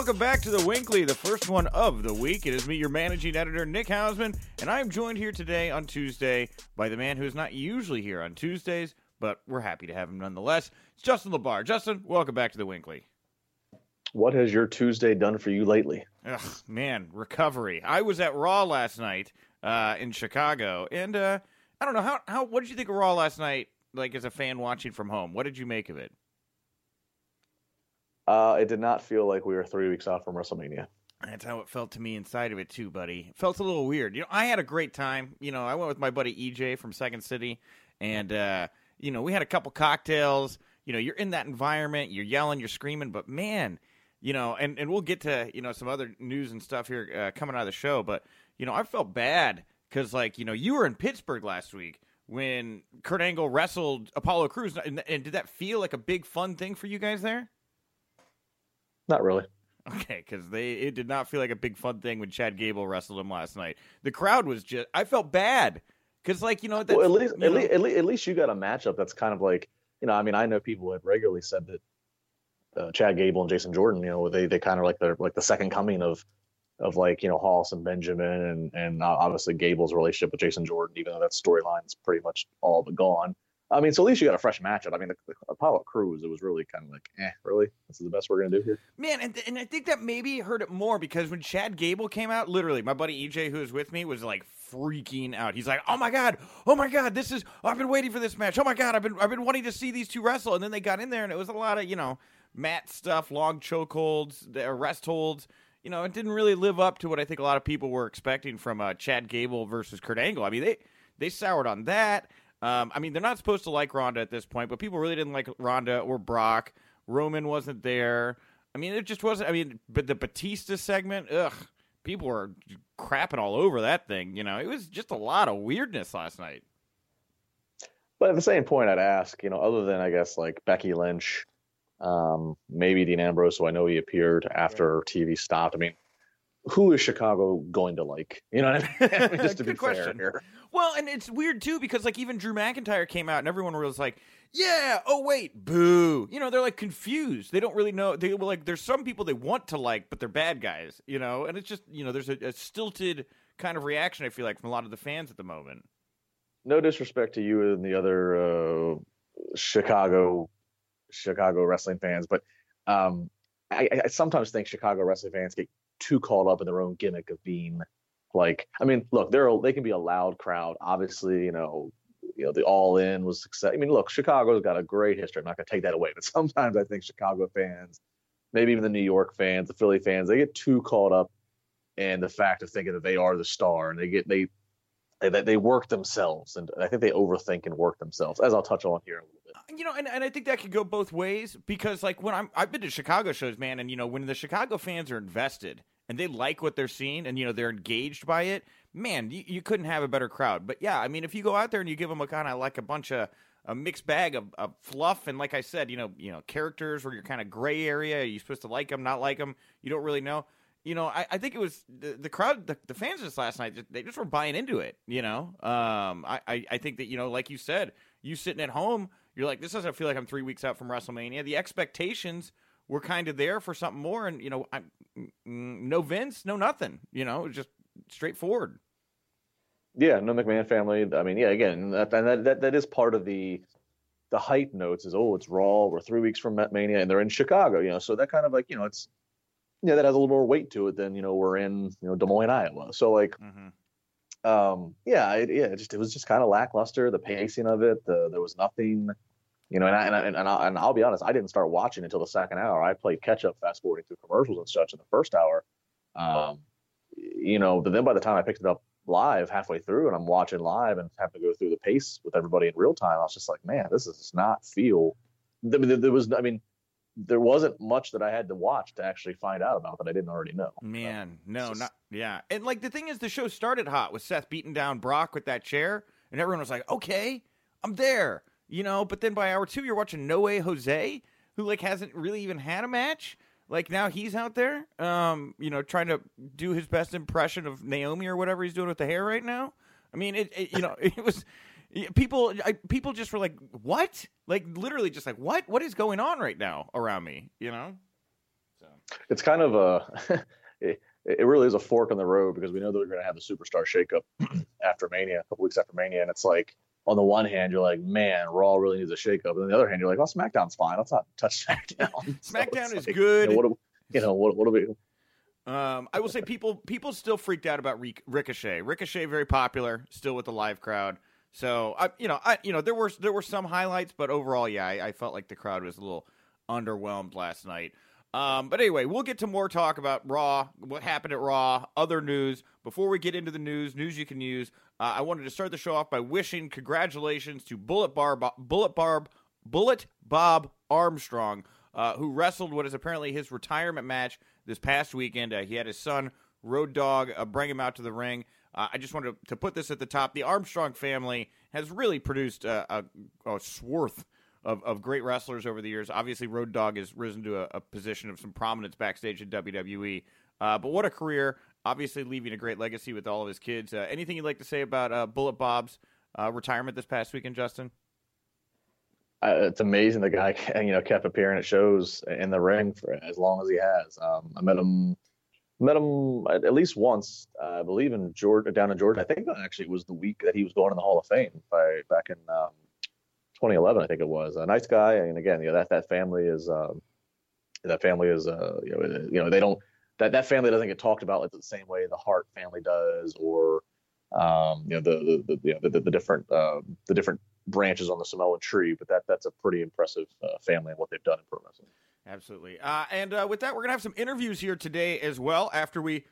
Welcome back to the WINCLY, the first one of the week. It is me, your managing editor, Nick Hausman, and I am joined here today on Tuesday by the man who is not usually here on Tuesdays, but we're happy to have him nonetheless. It's Justin LaBar. Justin, welcome back to the WINCLY. What has your Tuesday done for you lately? Ugh, man, recovery. I was at Raw last night uh, in Chicago, and uh, I don't know how how. What did you think of Raw last night? Like as a fan watching from home, what did you make of it? Uh, it did not feel like we were three weeks out from WrestleMania. That's how it felt to me inside of it too, buddy. It felt a little weird. You know, I had a great time. You know, I went with my buddy EJ from Second City, and uh, you know, we had a couple cocktails. You know, you're in that environment, you're yelling, you're screaming, but man, you know, and, and we'll get to you know some other news and stuff here uh, coming out of the show, but you know, I felt bad because like you know you were in Pittsburgh last week when Kurt Angle wrestled Apollo Crews, and, and did that feel like a big fun thing for you guys there? Not really. Okay, because they it did not feel like a big fun thing when Chad Gable wrestled him last night. The crowd was just I felt bad because like you know well, at least at, least, at least at least you got a matchup that's kind of like you know I mean I know people have regularly said that uh, Chad Gable and Jason Jordan you know they they kind of like they're like the second coming of of like you know Haas and Benjamin and and obviously Gable's relationship with Jason Jordan even though that storyline's pretty much all but gone. I mean, so at least you got a fresh matchup. I mean, the, the Apollo Crews, it was really kind of like, eh, really? This is the best we're going to do here? Man, and, and I think that maybe hurt it more because when Chad Gable came out, literally, my buddy EJ, who was with me, was like freaking out. He's like, oh my God, oh my God, this is, I've been waiting for this match. Oh my God, I've been, I've been wanting to see these two wrestle. And then they got in there and it was a lot of, you know, mat stuff, long chokeholds, arrest holds. You know, it didn't really live up to what I think a lot of people were expecting from uh, Chad Gable versus Kurt Angle. I mean, they, they soured on that. Um, I mean, they're not supposed to like Ronda at this point, but people really didn't like Ronda or Brock. Roman wasn't there. I mean, it just wasn't. I mean, but the Batista segment, ugh, people were crapping all over that thing. You know, it was just a lot of weirdness last night. But at the same point, I'd ask, you know, other than I guess like Becky Lynch, um, maybe Dean Ambrose, so I know he appeared after right. TV stopped. I mean, who is Chicago going to like? You know what I mean? I mean just to be question. fair here. Well, and it's weird too because like even Drew McIntyre came out and everyone was like, "Yeah, oh wait, boo." You know, they're like confused. They don't really know. They were like, there's some people they want to like, but they're bad guys. You know, and it's just you know, there's a, a stilted kind of reaction. I feel like from a lot of the fans at the moment. No disrespect to you and the other uh, Chicago Chicago wrestling fans, but um, I, I sometimes think Chicago wrestling fans get too caught up in their own gimmick of being like I mean, look, they're they can be a loud crowd. Obviously, you know, you know, the all in was success. I mean, look, Chicago's got a great history. I'm not gonna take that away, but sometimes I think Chicago fans, maybe even the New York fans, the Philly fans, they get too caught up in the fact of thinking that they are the star and they get they they, they work themselves and I think they overthink and work themselves, as I'll touch on here a little bit. Uh, you know, and, and I think that could go both ways because like when I'm I've been to Chicago shows, man, and you know, when the Chicago fans are invested and they like what they're seeing and you know they're engaged by it, man, you, you couldn't have a better crowd. But yeah, I mean, if you go out there and you give them a kind of like a bunch of a mixed bag of, of, fluff and like I said, you know, you know, characters where you're kind of gray area. You're supposed to like them, not like them. You don't really know. You know, I, I think it was the, the crowd, the, the, fans just last night. They just were buying into it. You know, um, I, I, I think that you know, like you said, you sitting at home, you're like, this doesn't feel like I'm three weeks out from WrestleMania. The expectations were kind of there for something more. And you know, I, no Vince, no nothing. You know, just straightforward. Yeah, no McMahon family. I mean, yeah, again, that that that, that is part of the the hype notes. Is oh, it's Raw. We're three weeks from Mania, and they're in Chicago. You know, so that kind of like you know, it's yeah, that has a little more weight to it than you know we're in you know Des Moines, Iowa. So like. Mm-hmm. Um, yeah, it, yeah, it just it was just kind of lackluster. The pacing of it, the, there was nothing, you know, and I, and, I, and, I, and I'll be honest, I didn't start watching until the second hour. I played catch up, fast forwarding through commercials and such in the first hour. Um, you know, but then by the time I picked it up live halfway through and I'm watching live and having to go through the pace with everybody in real time, I was just like, man, this does not feel. I mean, there was, I mean, there wasn't much that I had to watch to actually find out about that I didn't already know. Man, no, just, not yeah. And like the thing is, the show started hot with Seth beating down Brock with that chair, and everyone was like, okay, I'm there you know. But then by hour two, you're watching No Way Jose, who like hasn't really even had a match. Like now he's out there, um, you know, trying to do his best impression of Naomi or whatever he's doing with the hair right now. I mean, it, it you know, it was people I, people just were like, "What?" Like literally just like, "What? What is going on right now around me?" You know. So it's kind of a. it, it really is a fork in the road because we know that we're going to have the superstar shakeup after Mania, a couple weeks after Mania, and it's like on the one hand you're like, man, Raw really needs a shakeup, and on the other hand you're like, well, SmackDown's fine. Let's not touch SmackDown. SmackDown so is like, good. You know, what, you know, what, what do we? Um, I will say people people still freaked out about Ricochet. Ricochet very popular still with the live crowd. So I, you know, I, you know, there were there were some highlights, but overall, yeah, I, I felt like the crowd was a little underwhelmed last night. Um, but anyway, we'll get to more talk about Raw, what happened at Raw, other news. Before we get into the news, news you can use, uh, I wanted to start the show off by wishing congratulations to Bullet Barb, Bullet Barb, Bullet Bob Armstrong, uh, who wrestled what is apparently his retirement match this past weekend. Uh, he had his son Road Dog uh, bring him out to the ring. Uh, I just wanted to put this at the top. The Armstrong family has really produced a, a, a swath of, of great wrestlers over the years. Obviously, Road Dog has risen to a, a position of some prominence backstage in WWE. Uh, but what a career! Obviously, leaving a great legacy with all of his kids. Uh, anything you'd like to say about uh, Bullet Bob's uh, retirement this past weekend, Justin? Uh, it's amazing the guy you know kept appearing at shows in the ring for as long as he has. Um, I met him met him at least once, uh, I believe in Georgia, down in Georgia. I think actually it was the week that he was going in the Hall of Fame by back in um, 2011, I think it was. A nice guy, and again, you know that that family is um, that family is uh, you know you know they don't that that family doesn't get talked about like the same way the Hart family does, or um, you know the the the, you know, the, the different uh, the different branches on the Samoan tree. But that that's a pretty impressive uh, family and what they've done in pro wrestling. Absolutely. Uh, and uh, with that, we're gonna have some interviews here today as well. After we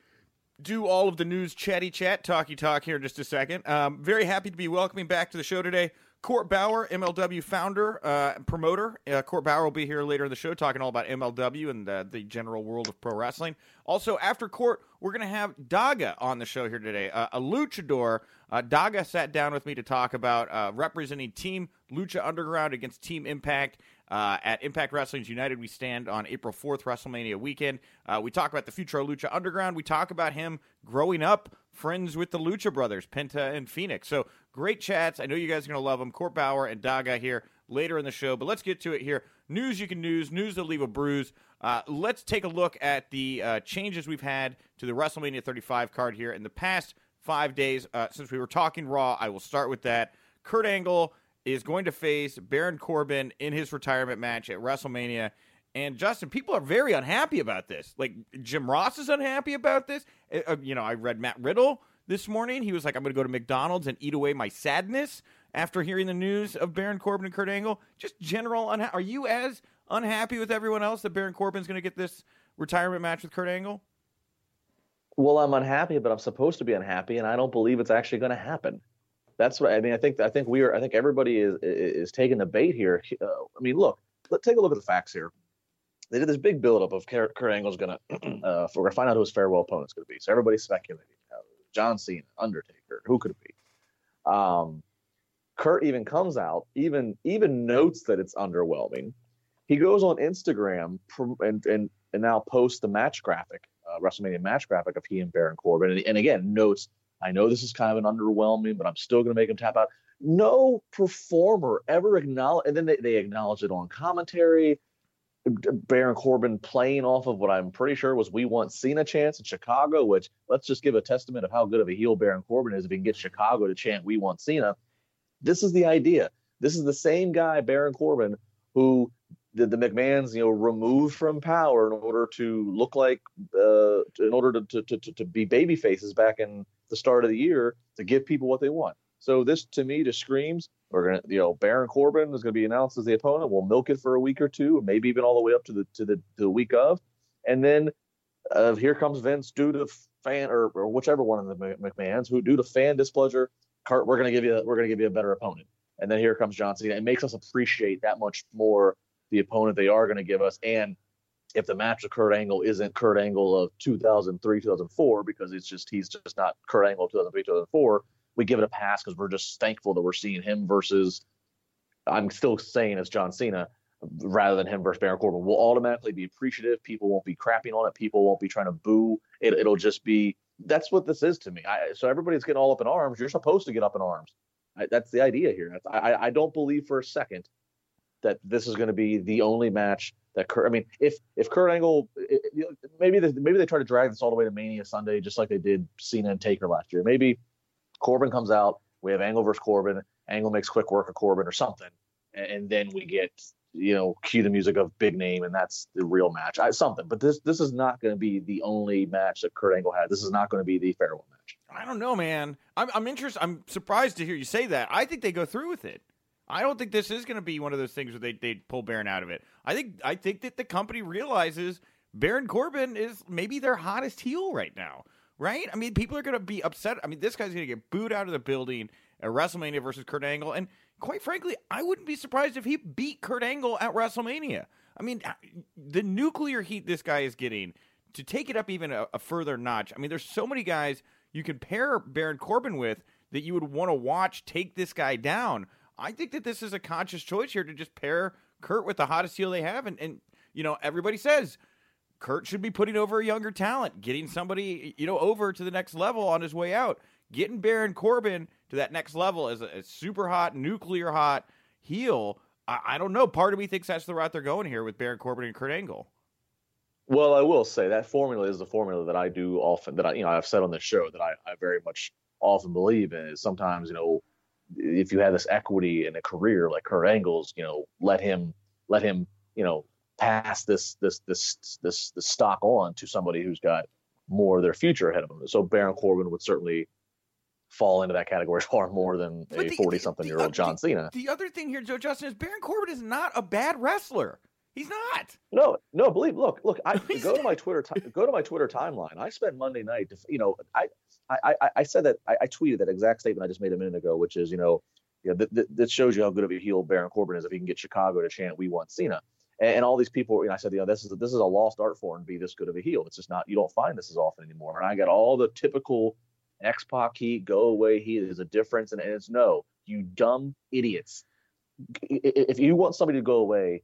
do all of the news chatty chat, talky talk here in just a second. Um, very happy to be welcoming back to the show today Court Bauer, MLW founder, uh, promoter. Uh, Court Bauer will be here later in the show talking all about MLW and uh, the general world of pro wrestling. Also, after Court, we're going to have Daga on the show here today, uh, a luchador. Uh, Daga sat down with me to talk about uh, representing Team Lucha Underground against Team Impact. Uh, at Impact Wrestling's United We Stand on April 4th, WrestleMania weekend. Uh, we talk about the future of Lucha Underground. We talk about him growing up friends with the Lucha Brothers, Penta and Phoenix. So great chats. I know you guys are going to love them. Court Bauer and Daga here later in the show. But let's get to it here. News you can news, news that leave a bruise. Uh, let's take a look at the uh, changes we've had to the WrestleMania 35 card here in the past five days. Uh, since we were talking Raw, I will start with that. Kurt Angle is going to face Baron Corbin in his retirement match at WrestleMania. And Justin, people are very unhappy about this. Like Jim Ross is unhappy about this. Uh, uh you know, I read Matt Riddle this morning. He was like, "I'm going to go to McDonald's and eat away my sadness." After hearing the news of Baron Corbin and Kurt Angle, just general unha- Are you as unhappy with everyone else that Baron Corbin's going to get this retirement match with Kurt Angle? Well, I'm unhappy, but I'm supposed to be unhappy, and I don't believe it's actually going to happen that's what I mean. I think I think we are. I think everybody is is taking the bait here. Uh, I mean, look, let's take a look at the facts here. They did this big buildup of Kurt, Kurt Angle's gonna. Uh, we're gonna find out who his farewell opponent's gonna be. So everybody's speculating. John Cena, Undertaker, who could it be? Um, Kurt even comes out, even even notes that it's underwhelming. He goes on Instagram and and and now posts the match graphic, uh, WrestleMania match graphic of he and Baron Corbin, and, and again notes I know this is kind of an underwhelming, but I'm still going to make him tap out. No performer ever acknowledge, and then they, they acknowledge it on commentary. Baron Corbin playing off of what I'm pretty sure was we want Cena chance in Chicago, which let's just give a testament of how good of a heel Baron Corbin is if he can get Chicago to chant we want Cena. This is the idea. This is the same guy, Baron Corbin, who the, the McMahons, you know, removed from power in order to look like, uh, in order to, to, to, to be baby faces back in the start of the year to give people what they want. So this to me just screams we're gonna, you know, Baron Corbin is gonna be announced as the opponent. We'll milk it for a week or two, maybe even all the way up to the to the, to the week of, and then uh, here comes Vince due to fan or, or whichever one of the McMahon's who due to fan displeasure, Kurt, we're gonna give you we're gonna give you a better opponent. And then here comes John Cena. It makes us appreciate that much more the opponent they are to give us. And if the match of Kurt Angle isn't Kurt Angle of 2003, 2004, because it's just he's just not Kurt Angle of 2003, 2004, we give it a pass because we're just thankful that we're seeing him versus I'm still saying it's John Cena rather than him versus Baron Corbin. We'll automatically be appreciative. People won't be crapping on it. People won't be trying to boo. It, will just be that's what this is to me. I, so everybody's getting all up in arms. You're supposed to get up in arms. I, that's the idea here. I, I don't believe for a second that this is going to be the only match that Kurt. I mean, if if Kurt Angle, maybe they, maybe they try to drag this all the way to Mania Sunday, just like they did Cena and Taker last year. Maybe Corbin comes out, we have Angle versus Corbin, Angle makes quick work of Corbin or something, and, and then we get you know cue the music of big name, and that's the real match. I, something, but this this is not going to be the only match that Kurt Angle had. This is not going to be the farewell match. I don't know, man. I'm I'm interested. I'm surprised to hear you say that. I think they go through with it. I don't think this is going to be one of those things where they they pull Baron out of it. I think I think that the company realizes Baron Corbin is maybe their hottest heel right now. Right? I mean, people are going to be upset. I mean, this guy's going to get booed out of the building at WrestleMania versus Kurt Angle, and quite frankly, I wouldn't be surprised if he beat Kurt Angle at WrestleMania. I mean, the nuclear heat this guy is getting to take it up even a, a further notch. I mean, there's so many guys you can pair Baron Corbin with that you would want to watch take this guy down. I think that this is a conscious choice here to just pair Kurt with the hottest heel they have. And, and you know, everybody says Kurt should be putting over a younger talent, getting somebody, you know, over to the next level on his way out. Getting Baron Corbin to that next level as a, a super hot, nuclear hot heel. I, I, don't know. Part of me thinks that's the route they're going here with Baron Corbin and Kurt Angle. Well, I will say that formula is the formula that I do often, that I, you know, I've said on this show that I, I very much often believe in. Is sometimes, you know, if you have this equity in a career like Kurt Angle's, you know, let him let him, you know, pass this this this this this stock on to somebody who's got more of their future ahead of them. So Baron Corbin would certainly fall into that category far more than but a forty something year old John Cena. The other thing here, Joe Justin, is Baron Corbin is not a bad wrestler. He's not. No, no. Believe. Look, look. I go to my Twitter. go to my Twitter timeline. I spend Monday night. To, you know, I, I, I, I said that. I, I, tweeted that exact statement I just made a minute ago, which is, you know, you know, th- th- this shows you how good of a heel Baron Corbin is if he can get Chicago to chant "We want Cena." And, and all these people, you know, I said, you know, this is this is a lost art form to be this good of a heel. It's just not. You don't find this as often anymore. And I got all the typical X Pac heat, go away heat. There's a difference, and, and it's no, you dumb idiots. If you want somebody to go away,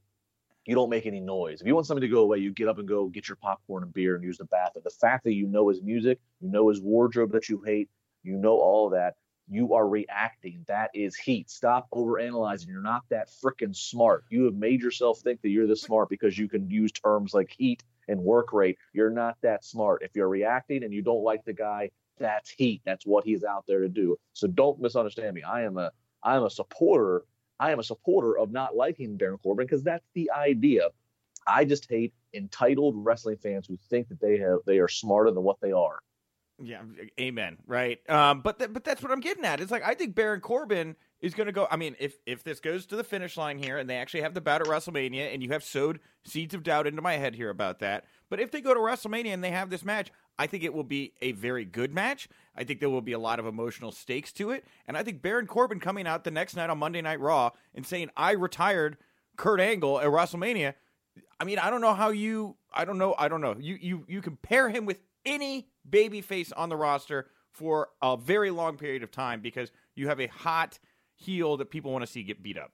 you don't make any noise. If you want somebody to go away, you get up and go get your popcorn and beer and use the bathroom. The fact that you know his music, you know his wardrobe that you hate, you know all that, you are reacting. That is heat. Stop overanalyzing. You're not that freaking smart. You have made yourself think that you're this smart because you can use terms like heat and work rate. You're not that smart. If you're reacting and you don't like the guy, that's heat. That's what he's out there to do. So don't misunderstand me. I am a I am a supporter I am a supporter of not liking Baron Corbin because that's the idea. I just hate entitled wrestling fans who think that they have they are smarter than what they are. Yeah, amen. Right, um, but th- but that's what I'm getting at. It's like I think Baron Corbin is going to go. I mean, if if this goes to the finish line here, and they actually have the bout at WrestleMania, and you have sowed seeds of doubt into my head here about that, but if they go to WrestleMania and they have this match, I think it will be a very good match. I think there will be a lot of emotional stakes to it. And I think Baron Corbin coming out the next night on Monday Night Raw and saying, I retired Kurt Angle at WrestleMania. I mean, I don't know how you I don't know, I don't know. You you you compare him with any babyface on the roster for a very long period of time because you have a hot heel that people want to see get beat up.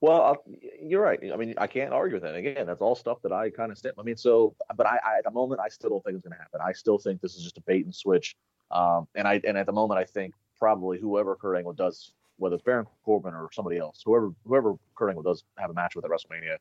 Well, I'll, you're right. I mean, I can't argue with that. Again, that's all stuff that I kind of stand. I mean, so, but I, I, at the moment, I still don't think it's going to happen. I still think this is just a bait and switch. Um, and I, and at the moment, I think probably whoever Kurt Angle does, whether it's Baron Corbin or somebody else, whoever, whoever Kurt Angle does have a match with at WrestleMania,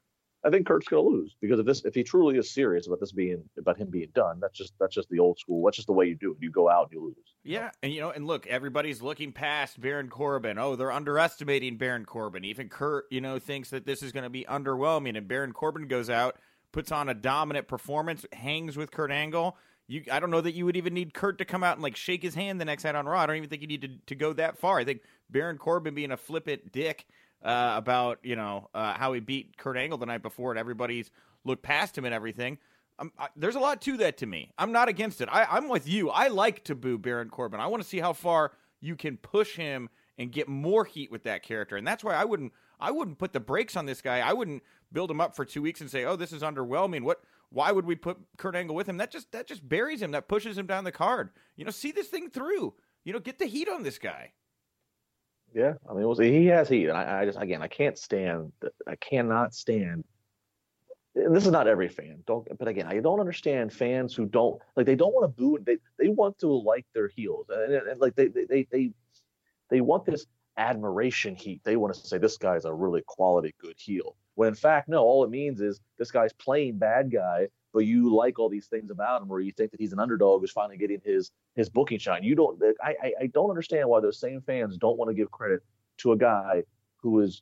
I think Kurt's going to lose because if this, if he truly is serious about this being about him being done, that's just that's just the old school. That's just the way you do it. You go out and you lose. Yeah, and you know, and look, everybody's looking past Baron Corbin. Oh, they're underestimating Baron Corbin. Even Kurt, you know, thinks that this is going to be underwhelming, and Baron Corbin goes out, puts on a dominant performance, hangs with Kurt Angle. You, I don't know that you would even need Kurt to come out and like shake his hand the next night on Raw. I don't even think you need to, to go that far. I think Baron Corbin being a flippant dick uh, about you know uh, how he beat Kurt Angle the night before, and everybody's looked past him and everything. Um, I, there's a lot to that to me. I'm not against it. I, I'm with you. I like to boo Baron Corbin. I want to see how far you can push him and get more heat with that character, and that's why I wouldn't. I wouldn't put the brakes on this guy. I wouldn't build him up for two weeks and say, "Oh, this is underwhelming." What? Why would we put Kurt Angle with him? That just that just buries him. That pushes him down the card. You know, see this thing through. You know, get the heat on this guy. Yeah, I mean, he has heat, I, I, just again, I can't stand, I cannot stand. And this is not every fan, don't. But again, I don't understand fans who don't like they don't want to boo. They they want to like their heels, and, and, and like they, they they they want this admiration heat. They want to say this guy's a really quality good heel. When in fact, no, all it means is this guy's playing bad guy, but you like all these things about him, or you think that he's an underdog who's finally getting his his booking shine. You don't. I I, I don't understand why those same fans don't want to give credit to a guy who is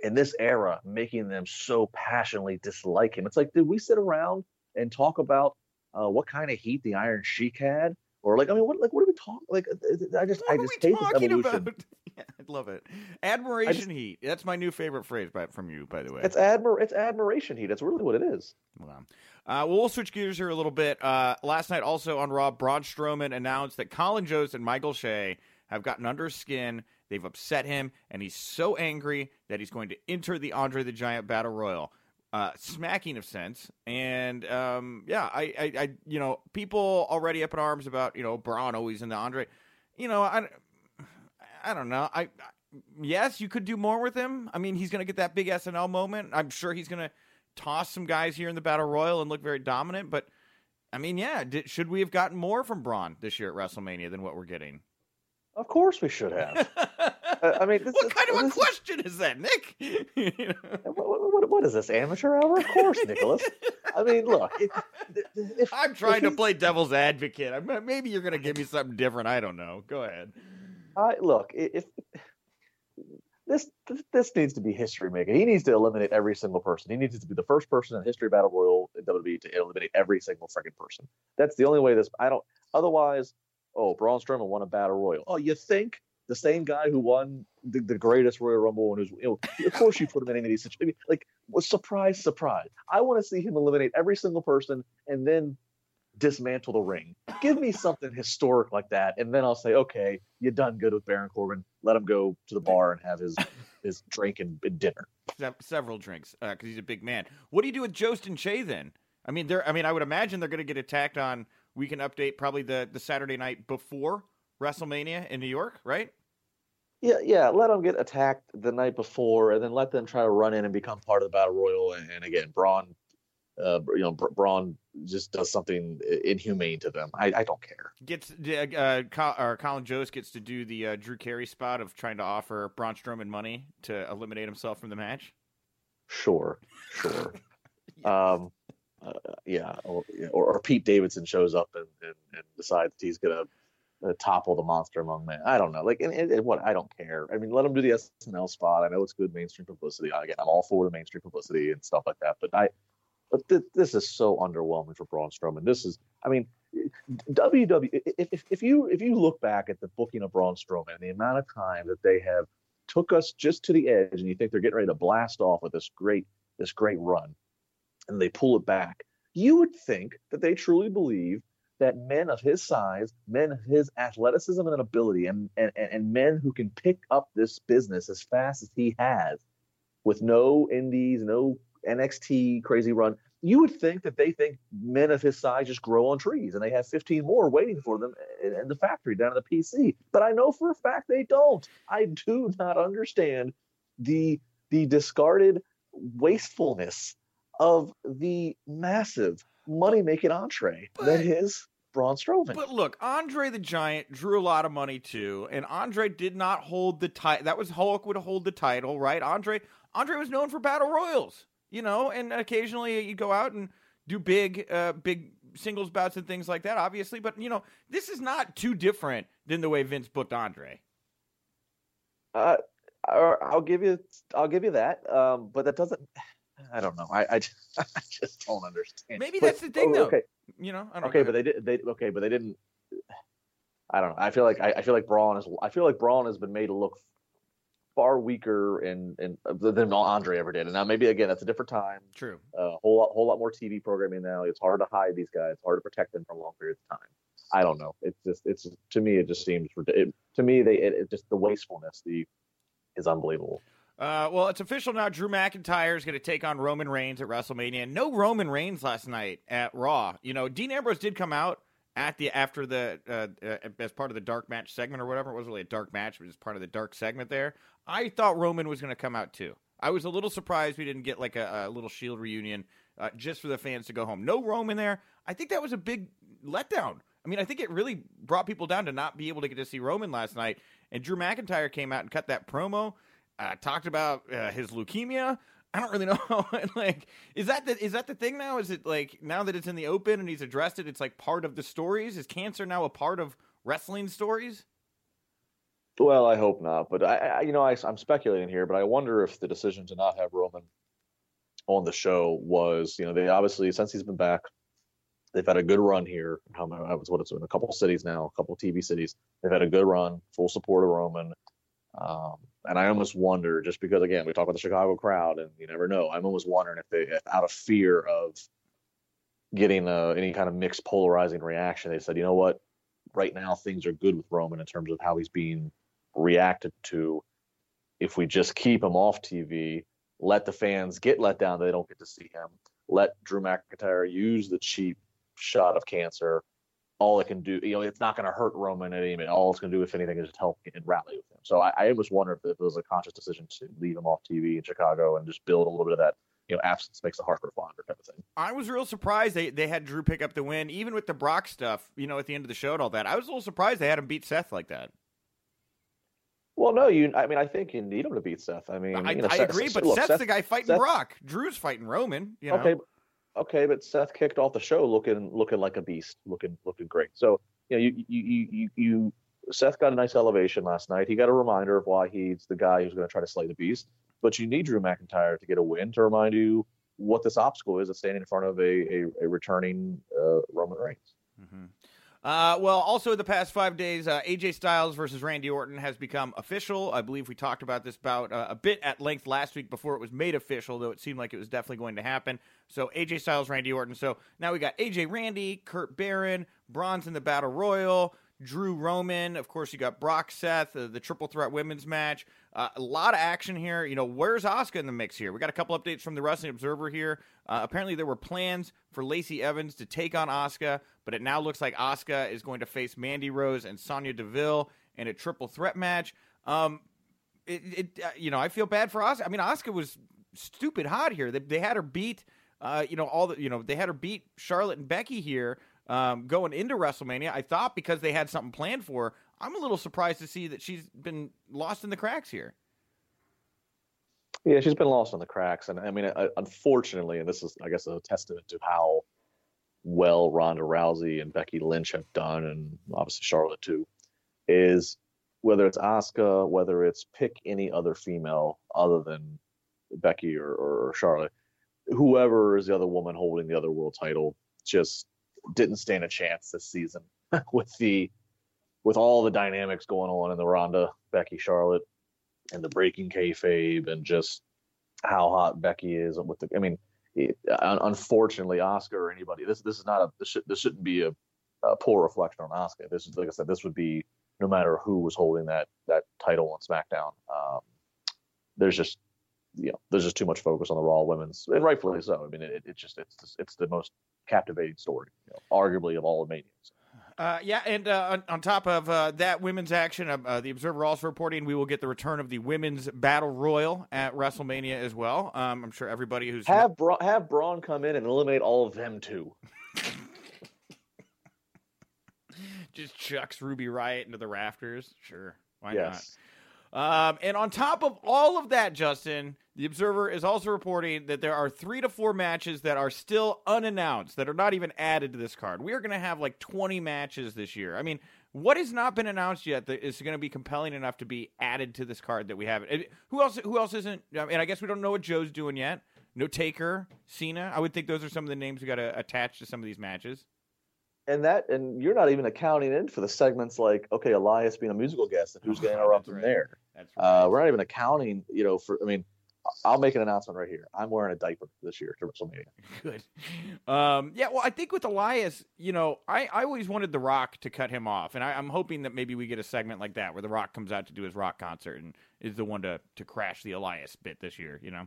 in this era making them so passionately dislike him. It's like, did we sit around and talk about uh, what kind of heat the Iron Sheik had? Or like, I mean, what like what are we talking? Like, uh, I just, what I just hate this evolution. Yeah, I love it. Admiration just, heat. That's my new favorite phrase by, from you, by the way. It's admir, it's admiration heat. That's really what it is. Well, uh, we'll switch gears here a little bit. Uh, last night, also on Raw, Braun Strowman announced that Colin Jost and Michael Che have gotten under his skin. They've upset him, and he's so angry that he's going to enter the Andre the Giant Battle Royal uh, smacking of sense. And um, yeah, I, I, I, you know, people already up in arms about you know Braun always in the Andre. You know, I, I don't know. I, I yes, you could do more with him. I mean, he's going to get that big SNL moment. I'm sure he's going to toss some guys here in the Battle Royal and look very dominant. But I mean, yeah, did, should we have gotten more from Braun this year at WrestleMania than what we're getting? Of course we should have. Uh, I mean, what kind of a question is, that, Nick? what, what, what is this amateur hour? Of course, Nicholas. I mean, look. If, if, I'm trying to play devil's advocate. Maybe you're going to give me something different. I don't know. Go ahead. I look. If this this needs to be history making. He needs to eliminate every single person. He needs to be the first person in history battle royal in WWE to eliminate every single freaking person. That's the only way this. I don't. Otherwise, oh, Braun Strowman won a battle royal. Oh, you think the same guy who won the, the greatest Royal Rumble and who's you know, of course you put him in any of these situations. Like, was surprise, surprise. I want to see him eliminate every single person and then dismantle the ring. Give me something historic like that, and then I'll say, okay, you done good with Baron Corbin. Let him go to the bar and have his his drink and, and dinner. Several drinks because uh, he's a big man. What do you do with Jost and Che then? I mean, they're. I mean, I would imagine they're going to get attacked on. We can update probably the the Saturday night before WrestleMania in New York, right? Yeah, yeah. Let them get attacked the night before, and then let them try to run in and become part of the battle royal. And, and again, Braun uh, you know, Braun just does something inhumane to them. I, I don't care. Gets uh, or Colin Jost gets to do the uh, Drew Carey spot of trying to offer Braun Strowman money to eliminate himself from the match. Sure, sure. yeah. Um, uh, yeah, or, or, Pete Davidson shows up and, and, and decides he's gonna uh, topple the monster among men. I don't know. Like, and, and, what? I don't care. I mean, let him do the SNL spot. I know it's good mainstream publicity. Again, I'm all for the mainstream publicity and stuff like that. But I, but th- this is so underwhelming for Braun Strowman. This is, I mean, WWE. If, if, if you if you look back at the booking of Braun Strowman, and the amount of time that they have took us just to the edge, and you think they're getting ready to blast off with this great this great run, and they pull it back, you would think that they truly believe that men of his size, men of his athleticism and ability, and, and, and men who can pick up this business as fast as he has, with no indies, no NXT crazy run, you would think that they think men of his size just grow on trees and they have 15 more waiting for them in, the factory down at the PC. But I know for a fact they don't. I do not understand the the discarded wastefulness of the massive money making entree but, that is Braun Strowman. But look, Andre the Giant drew a lot of money too, and Andre did not hold the title. That was Hulk would hold the title, right? Andre Andre was known for battle royals you know, and occasionally you go out and do big, uh, big singles bouts and things like that, obviously. But you know, this is not too different than the way Vince booked Andre. Uh, I'll give you, I'll give you that. Um, but that doesn't. I don't know. I, I, just, I just don't understand. Maybe that's the thing, oh, though. Okay. You know. okay, but they did. They okay, but they didn't. I don't know. I feel like I, I feel like Braun is. I feel like Braun has been made to look far weaker and and than Andre ever did. And now maybe again that's a different time. True. A uh, whole lot whole lot more TV programming now. It's hard to hide these guys. It's hard to protect them for long periods of time. I don't know. It's just it's to me it just seems it, to me they it, it just the wastefulness the is unbelievable. Uh, well, it's official now. Drew McIntyre is going to take on Roman Reigns at WrestleMania. No Roman Reigns last night at Raw. You know, Dean Ambrose did come out at the after the uh, uh, as part of the dark match segment or whatever. It wasn't really a dark match, but it was part of the dark segment there. I thought Roman was going to come out too. I was a little surprised we didn't get like a, a little Shield reunion uh, just for the fans to go home. No Roman there. I think that was a big letdown. I mean, I think it really brought people down to not be able to get to see Roman last night. And Drew McIntyre came out and cut that promo, uh, talked about uh, his leukemia. I don't really know. like, is that the is that the thing now? Is it like now that it's in the open and he's addressed it, it's like part of the stories? Is cancer now a part of wrestling stories? Well, I hope not. But I, I you know, I, I'm speculating here, but I wonder if the decision to not have Roman on the show was, you know, they obviously since he's been back, they've had a good run here. How many? was what it's in a couple cities now, a couple TV cities. They've had a good run, full support of Roman. Um, and I almost wonder, just because again we talk about the Chicago crowd, and you never know. I'm almost wondering if they, if out of fear of getting uh, any kind of mixed polarizing reaction, they said, you know what, right now things are good with Roman in terms of how he's being reacted to. If we just keep him off TV, let the fans get let down they don't get to see him. Let Drew McIntyre use the cheap shot of cancer. All it can do, you know, it's not going to hurt Roman at any minute. All it's going to do, if anything, is just help and rally with him. So I, I was wondering if it was a conscious decision to leave him off TV in Chicago and just build a little bit of that you know, absence makes the heart grow fonder type of thing. I was real surprised they, they had Drew pick up the win, even with the Brock stuff, you know, at the end of the show and all that. I was a little surprised they had him beat Seth like that. Well, no, you. I mean, I think you need him to beat Seth. I mean, I, you know, I Seth, agree, but look, Seth's Seth, the guy fighting Seth, Brock. Drew's fighting Roman. You know? Okay, okay, but Seth kicked off the show looking looking like a beast, looking looking great. So you know, you you you you, Seth got a nice elevation last night. He got a reminder of why he's the guy who's going to try to slay the beast. But you need Drew McIntyre to get a win to remind you what this obstacle is of standing in front of a a, a returning uh, Roman Reigns. Mm-hmm. Uh, well, also in the past five days, uh, AJ Styles versus Randy Orton has become official. I believe we talked about this bout uh, a bit at length last week before it was made official, though it seemed like it was definitely going to happen. So AJ Styles, Randy Orton. So now we got AJ Randy, Kurt Baron, Braun's in the Battle Royal. Drew Roman, of course, you got Brock Seth, uh, the triple threat women's match. Uh, a lot of action here. You know, where's Asuka in the mix here? We got a couple updates from the Wrestling Observer here. Uh, apparently, there were plans for Lacey Evans to take on Asuka, but it now looks like Asuka is going to face Mandy Rose and Sonya Deville in a triple threat match. Um, it, it uh, you know, I feel bad for Asuka. I mean, Asuka was stupid hot here. They, they had her beat. Uh, you know, all the you know, they had her beat Charlotte and Becky here um, going into WrestleMania. I thought because they had something planned for her. I'm a little surprised to see that she's been lost in the cracks here. Yeah, she's been lost in the cracks, and I mean, unfortunately, and this is, I guess, a testament to how well Ronda Rousey and Becky Lynch have done, and obviously Charlotte too, is whether it's Asuka, whether it's pick any other female other than Becky or, or Charlotte, whoever is the other woman holding the other world title, just didn't stand a chance this season with the with all the dynamics going on in the Ronda Becky Charlotte and the breaking kayfabe and just how hot Becky is with the. I mean, unfortunately, Asuka or anybody. This this is not a this, should, this shouldn't be a, a poor reflection on Asuka. This is like I said. This would be no matter who was holding that that title on SmackDown. Um, there's just you know there's just too much focus on the Raw women's, and rightfully so. I mean, it, it just it's it's the most captivating story, you know, arguably of all the manias. Uh, yeah, and uh, on, on, top of uh, that women's action, uh, uh, the Observer also reporting we will get the return of the women's battle royal at WrestleMania as well. Um, I'm sure everybody who's have Bra- have Braun come in and eliminate all of them too. Just chucks Ruby Riott into the rafters. Sure, why yes. not? Um, and on top of all of that, Justin, the Observer is also reporting that there are three to four matches that are still unannounced, that are not even added to this card. We are going to have like 20 matches this year. I mean, what has not been announced yet that is going to be compelling enough to be added to this card that we have? Who else? Who else isn't? I mean, I guess we don't know what Joe's doing yet. No Taker, Cena. I would think those are some of the names we got to attach to some of these matches. And that, and you're not even accounting in for the segments like, okay, Elias being a musical guest and who's going to interrupt him right. there. That's uh, right. Uh, we're not even accounting, you know, for. I mean, I'll make an announcement right here. I'm wearing a diaper this year to WrestleMania. Good. Um, yeah, well, I think with Elias, you know, I, I always wanted The Rock to cut him off, and I, am hoping that maybe we get a segment like that where The Rock comes out to do his rock concert and is the one to to crash the Elias bit this year. You know.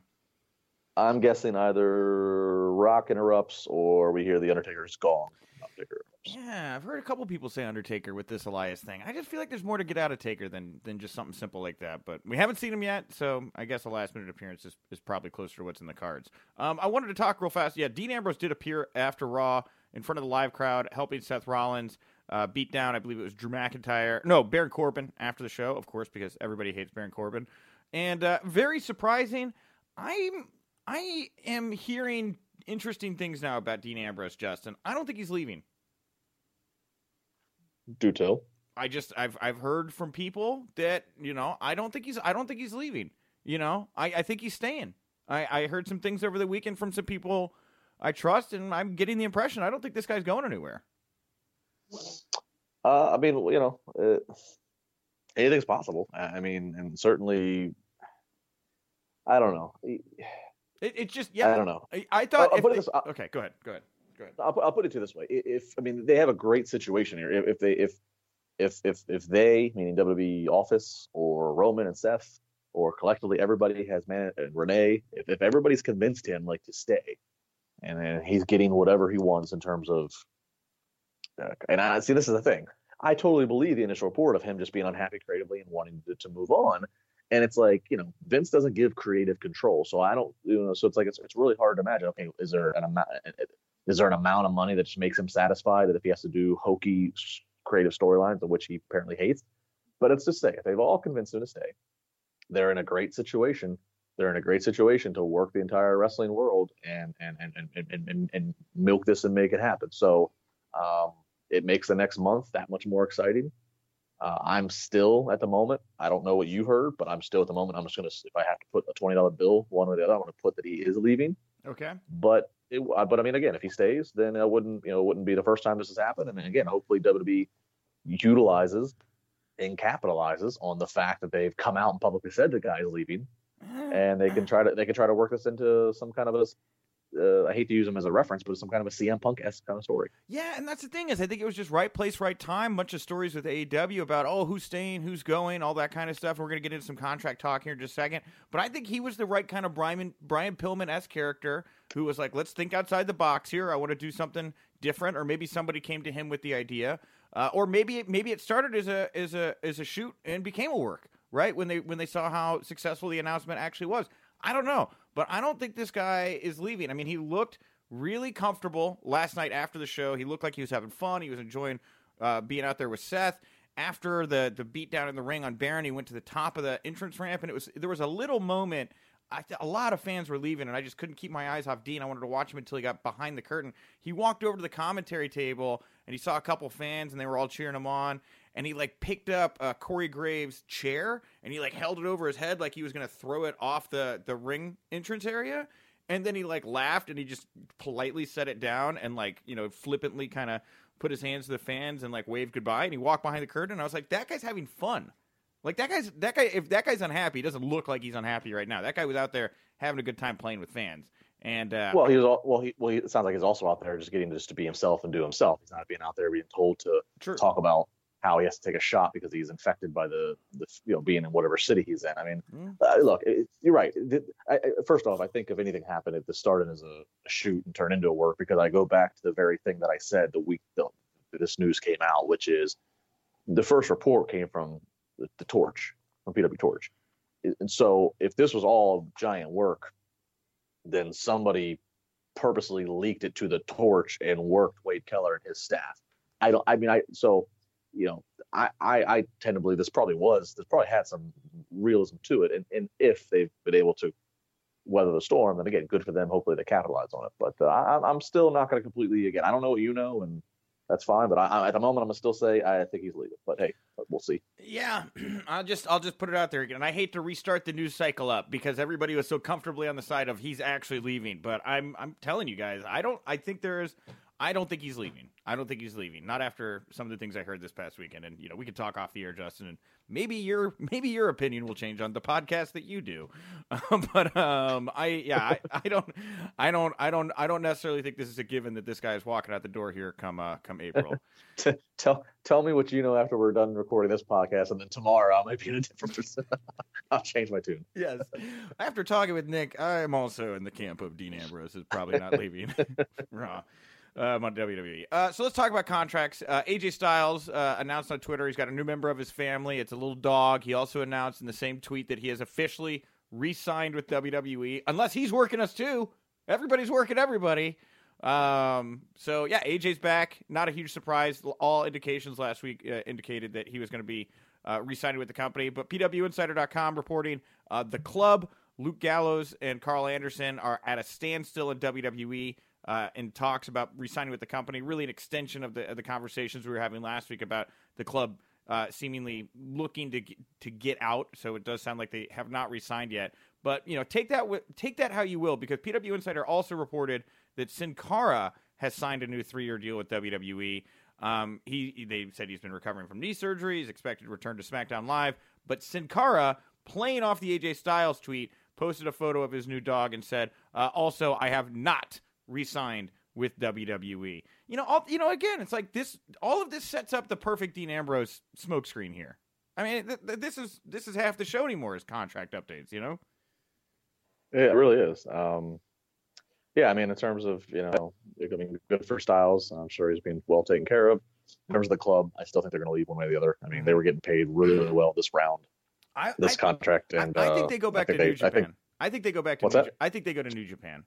I'm guessing either Rock interrupts or we hear the Undertaker's gong. Undertaker. Yeah, I've heard a couple people say Undertaker with this Elias thing. I just feel like there's more to get out of Taker than than just something simple like that. But we haven't seen him yet, so I guess a last minute appearance is, is probably closer to what's in the cards. Um, I wanted to talk real fast. Yeah, Dean Ambrose did appear after Raw in front of the live crowd, helping Seth Rollins uh, beat down. I believe it was Drew McIntyre. No, Baron Corbin after the show, of course, because everybody hates Baron Corbin. And uh, very surprising. I'm I am hearing interesting things now about Dean Ambrose, Justin. I don't think he's leaving. Do tell. I just I've I've heard from people that you know I don't think he's I don't think he's leaving. You know I I think he's staying. I I heard some things over the weekend from some people I trust, and I'm getting the impression I don't think this guy's going anywhere. Uh, I mean, you know, uh, anything's possible. I mean, and certainly, I don't know. It, it just yeah. I don't know. I, I thought. I'll, I'll this, okay, go ahead. Go ahead. Go ahead. I'll, I'll put it to this way: if I mean, they have a great situation here. If, if they if if if if they, meaning WWE office or Roman and Seth, or collectively everybody has man and Renee, if, if everybody's convinced him like to stay, and then he's getting whatever he wants in terms of uh, and I see this is the thing. I totally believe the initial report of him just being unhappy creatively and wanting to, to move on. And it's like, you know, Vince doesn't give creative control. So I don't, you know, so it's like, it's, it's really hard to imagine, okay, is there an amount, is there an amount of money that just makes him satisfied that if he has to do hokey creative storylines, of which he apparently hates, but it's to say, if they've all convinced him to stay, they're in a great situation. They're in a great situation to work the entire wrestling world and, and, and, and, and, and, and milk this and make it happen. So, um, it makes the next month that much more exciting. Uh, I'm still at the moment. I don't know what you heard, but I'm still at the moment. I'm just gonna if I have to put a twenty dollar bill one or the other, I'm gonna put that he is leaving. Okay. But it, uh, but I mean, again, if he stays, then it wouldn't you know it wouldn't be the first time this has happened. And again, hopefully WWE utilizes and capitalizes on the fact that they've come out and publicly said the guy's leaving, and they can try to they can try to work this into some kind of a uh, I hate to use him as a reference, but it's some kind of a CM Punk esque kind of story. Yeah, and that's the thing is, I think it was just right place, right time. Bunch of stories with AEW about oh, who's staying, who's going, all that kind of stuff. We're gonna get into some contract talk here in just a second. But I think he was the right kind of Brian Brian Pillman esque character who was like, let's think outside the box here. I want to do something different, or maybe somebody came to him with the idea, uh, or maybe maybe it started as a as a as a shoot and became a work. Right when they when they saw how successful the announcement actually was. I don't know. But I don't think this guy is leaving. I mean, he looked really comfortable last night after the show. He looked like he was having fun. He was enjoying uh, being out there with Seth. After the the beat down in the ring on Baron, he went to the top of the entrance ramp, and it was there was a little moment. I, a lot of fans were leaving, and I just couldn't keep my eyes off Dean. I wanted to watch him until he got behind the curtain. He walked over to the commentary table, and he saw a couple fans, and they were all cheering him on and he like picked up uh, Corey Graves' chair and he like held it over his head like he was gonna throw it off the the ring entrance area. And then he like laughed and he just politely set it down and like you know flippantly kind of put his hands to the fans and like waved goodbye and he walked behind the curtain and I was like that guy's having fun. Like that guy's that guy if that guy's unhappy, he doesn't look like he's unhappy right now. That guy was out there having a good time playing with fans. And uh, well, he was all, well. He well, he, it sounds like he's also out there just getting just to be himself and do himself. He's not being out there being told to True. talk about how he has to take a shot because he's infected by the, the you know being in whatever city he's in. I mean, mm. uh, look, it, you're right. It, I, I, first off, I think if anything happened, it just started as a, a, shoot and turned into a work because I go back to the very thing that I said the week the, this news came out, which is the first report came from the, the Torch from PW Torch, and so if this was all giant work, then somebody purposely leaked it to the Torch and worked Wade Keller and his staff. I don't. I mean, I so you know, I, I, I tend to believe this probably was, this probably had some realism to it. And, and if they've been able to weather the storm, then again, good for them. Hopefully they capitalize on it. But uh, I, I'm still not going to completely, again, I don't know what you know, and that's fine. But I, at the moment, I'm gonna still say I think he's leaving. But hey, we'll see. Yeah, I'll just I'll just put it out there again. And I hate to restart the news cycle up because everybody was so comfortably on the side of he's actually leaving. But I'm I'm telling you guys, I don't. I think there's I don't think he's leaving. I don't think he's leaving. Not after some of the things I heard this past weekend. And you know, we could talk off the air, Justin, and maybe your maybe your opinion will change on the podcast that you do. but um, I yeah, I, I, don't, I don't, I don't, I don't necessarily think this is a given that this guy is walking out the door here come uh, come April. tell tell me what you know after we're done recording this podcast, and then tomorrow I might be in a different. Person. I'll change my tune. Yes. After talking with Nick, I am also in the camp of Dean Ambrose is probably not leaving. Raw um, on WWE. Uh, so let's talk about contracts. Uh, AJ Styles uh, announced on Twitter he's got a new member of his family. It's a little dog. He also announced in the same tweet that he has officially re-signed with WWE, unless he's working us too. Everybody's working everybody. Um, so yeah, AJ's back. Not a huge surprise. All indications last week uh, indicated that he was going to be uh, re-signed with the company. But PWInsider.com reporting uh, the club Luke Gallows and Karl Anderson are at a standstill in WWE uh, in talks about re-signing with the company. Really, an extension of the of the conversations we were having last week about the club uh, seemingly looking to to get out. So it does sound like they have not re-signed yet. But you know, take that take that how you will, because PW Insider also reported that Sin Cara has signed a new three-year deal with WWE. Um, he they said he's been recovering from knee surgery. He's expected to return to SmackDown Live. But Sin Cara, playing off the AJ Styles tweet, posted a photo of his new dog and said, uh, "Also, I have not re-signed with WWE." You know, all, you know, again, it's like this. All of this sets up the perfect Dean Ambrose smokescreen here. I mean, th- th- this is this is half the show anymore. Is contract updates, you know? It really is. Um, yeah, I mean, in terms of you know, I mean, good for Styles. I'm sure he's being well taken care of. In terms of the club, I still think they're going to leave one way or the other. I mean, they were getting paid really, really well this round, I, this I, contract, and I, I think uh, they go back to think New Japan. I think, I think they go back to. What's New that? Ja- I think they go to New Japan.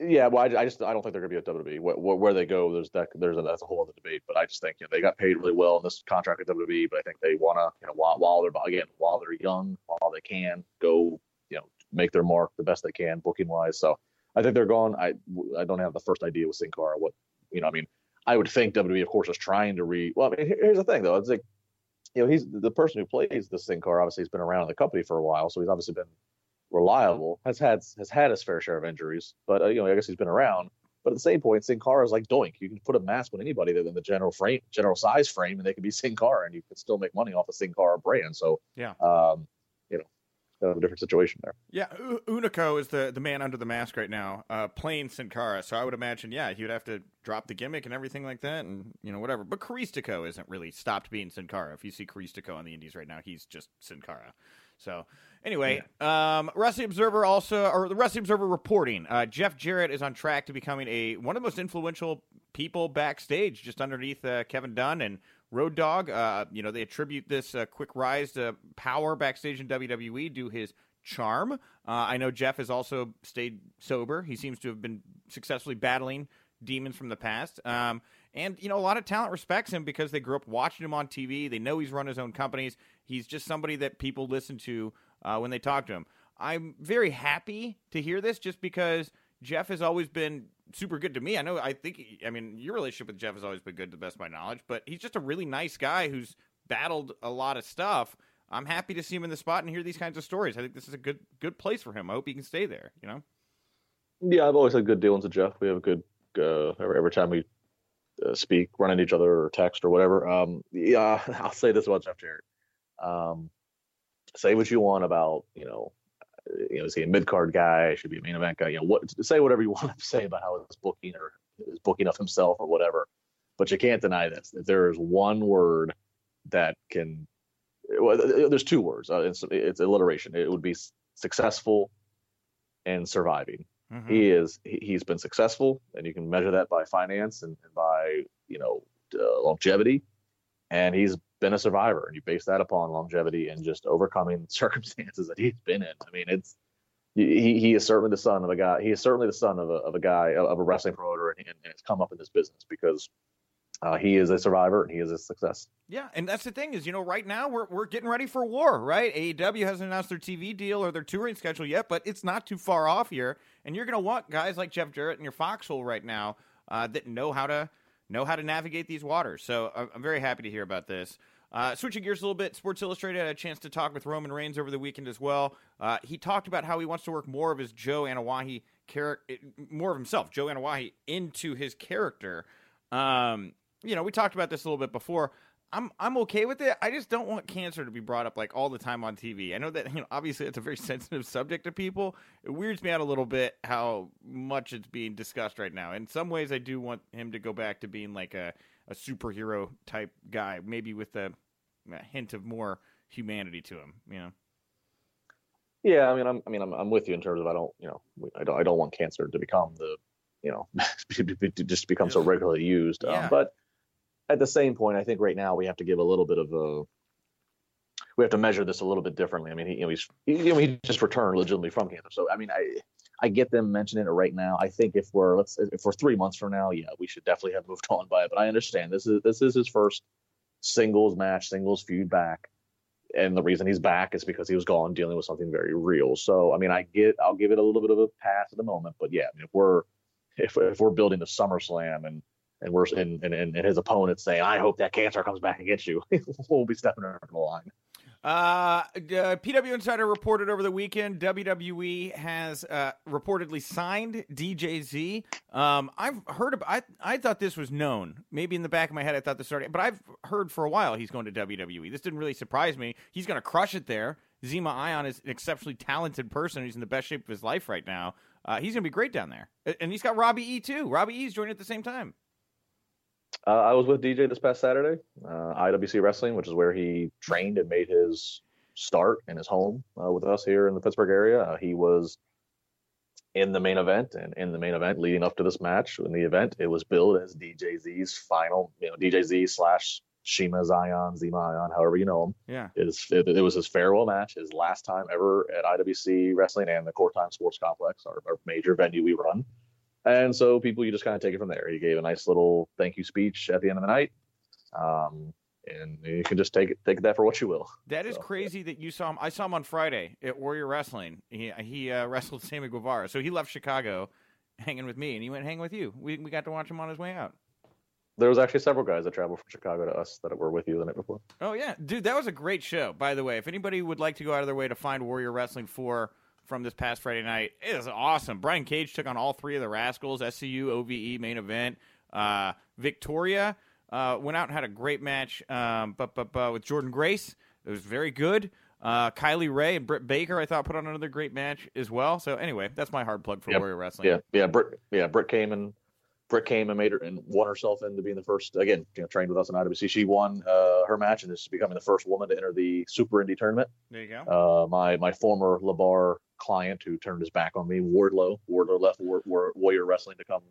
Yeah, well, I, I just I don't think they're going to be at WWE. Where, where, they go, there's that there's a, that's a whole other debate. But I just think you know, they got paid really well in this contract at WWE. But I think they want to you know while, while they're again while they're young, while they can go you know make their mark the best they can booking wise. So I think they're gone. I I don't have the first idea with Sin Cara what you know. I mean, I would think WWE of course is trying to re. Well, I mean, here's the thing though. It's like you know he's the person who plays this Sin Cara. Obviously, he's been around in the company for a while, so he's obviously been reliable. Has had has had his fair share of injuries, but uh, you know I guess he's been around. But at the same point, Sin Cara is like Doink. You can put a mask on anybody than the general frame, general size frame, and they can be Sin Cara, and you can still make money off the Sin Cara brand. So Yeah. um, you know, kind of a different situation there. Yeah, U- Hunico is the, the man under the mask right now, uh, playing Sin Cara. So I would imagine, yeah, he would have to drop the gimmick and everything like that, and you know whatever. But Caristico isn't really stopped being Sin Cara. If you see Caristico on the Indies right now, he's just Sin Cara. So anyway, um, Wrestling Observer also, or the Wrestling Observer reporting, uh, Jeff Jarrett is on track to becoming a one of the most influential people backstage, just underneath uh, Kevin Dunn and Road Dog. Uh, you know, they attribute this uh, quick rise to power backstage in WWE to his charm. Uh, I know Jeff has also stayed sober. He seems to have been successfully battling demons from the past. Um, and, you know, a lot of talent respects him because they grew up watching him on TV. They know he's run his own companies. He's just somebody that people listen to uh, when they talk to him. I'm very happy to hear this just because Jeff has always been super good to me. I know, I think, I mean, your relationship with Jeff has always been good to the best of my knowledge, but he's just a really nice guy who's battled a lot of stuff. I'm happy to see him in the spot and hear these kinds of stories. I think this is a good good place for him. I hope he can stay there. You know. Yeah, I've always had good dealings with Jeff. We have a good uh, every, every time we uh, speak, run into each other or text or whatever. Um, yeah, I'll say this about Jeff Jarrett. Um, say what you want about you know, you know, is he a mid card guy? Should be a main event guy? You know, what say whatever you want to say about how his booking or his booking of himself or whatever. But you can't deny this. If there is one word that can, well, there's two words. Uh, it's, it's alliteration. It would be successful and surviving Mhm. he is he, he's been successful and you can measure that by finance and, and by you know uh, longevity and he's been a survivor and you base that upon longevity and just overcoming circumstances that he's been in i mean it's he, he is certainly the son of a guy he is certainly the son of a, of a guy of a wrestling promoter and, and has come up in this business because uh, he is a survivor and he is a success Yeah, and that's the thing is, you know, right now we're we're getting ready for war, right? AEW hasn't announced their TV deal or their touring schedule yet, but it's not too far off here. And you're to want guys like Jeff Jarrett in your foxhole right now uh, that know how to know how to navigate these waters. So I'm, I'm very happy to hear about this. Uh, switching gears a little bit, Sports Illustrated had a chance to talk with Roman Reigns over the weekend as well. Uh, he talked about how he wants to work more of his Joe Anoa'i character, more of himself, Joe Anoa'i, into his character. Um, you know, we talked about this a little bit before. I'm I'm okay with it. I just don't want cancer to be brought up like all the time on TV. I know that you know obviously it's a very sensitive subject to people. It weirds me out a little bit how much it's being discussed right now. In some ways, I do want him to go back to being like a a superhero type guy, maybe with a, a hint of more humanity to him. You know. Yeah, I mean, I'm, I mean, I'm, I'm with you in terms of I don't, you know, I don't, I don't want cancer to become the, you know, to just become so regularly used. Yeah. Um, but at the same point, I think right now we have to give a little bit of a, we have to measure this a little bit differently. I mean, he, you know, he's, he, you know, he just returned legitimately from cancer. So, I mean, I, I get them mentioning it right now. I think if we're, let's, if we're three months from now, yeah, we should definitely have moved on by it. But I understand this is, this is his first singles match, singles feud back. and the reason he's back is because he was gone dealing with something very real. So I mean, I get I'll give it a little bit of a pass at the moment, but yeah, if we're if, if we're building the SummerSlam and and we're and, and, and his opponent saying, I hope that cancer comes back and gets you, we'll be stepping over the line. Uh, uh, PW Insider reported over the weekend WWE has uh, reportedly signed DJZ. Um, I've heard about. I I thought this was known. Maybe in the back of my head, I thought this started, but I've heard for a while he's going to WWE. This didn't really surprise me. He's going to crush it there. Zema Ion is an exceptionally talented person. He's in the best shape of his life right now. Uh, he's going to be great down there, and he's got Robbie E too. Robbie E is joining at the same time. Uh, I was with DJ this past Saturday, uh, IWC Wrestling, which is where he trained and made his start in his home uh, with us here in the Pittsburgh area. Uh, he was in the main event, and in the main event leading up to this match, in the event, it was billed as DJZ's final, you know, DJZ slash Shima Zion, Zima Ion, however you know him. Yeah. It, is, it, it, was his farewell match, his last time ever at IWC Wrestling and the Court Time Sports Complex, our, our major venue we run. And so people, you just kind of take it from there. He gave a nice little thank you speech at the end of the night. Um, and you can just take it, take that for what you will. That is so, crazy yeah. that you saw him. I saw him on Friday at Warrior Wrestling. He he uh, wrestled Sammy Guevara, so he left Chicago, hanging with me, and he went hang with you. We we got to watch him on his way out. There was actually several guys that traveled from Chicago to us that were with you the night before. Oh yeah, dude, that was a great show. By the way, if anybody would like to go out of their way to find Warrior Wrestling for from this past Friday night. It was awesome. Brian Cage took on all three of the Rascalz, SCU, OVE main event. Uh, Victoria uh, went out and had a great match um, but, but, but with Jordan Grace. It was very good. Uh, Kylie Rae and Britt Baker, I thought, put on another great match as well. So anyway, that's my hard plug for yep. Warrior Wrestling. Yeah, yeah, Britt, yeah, Britt came and Britt came and made her and won herself into being the first again, you know, trained with us in IWC. She won uh, her match and is becoming the first woman to enter the Super Indie tournament. There you go. Uh, my my former Labar client who turned his back on me, Wardlow. Wardlow left War, War, Warrior Wrestling to come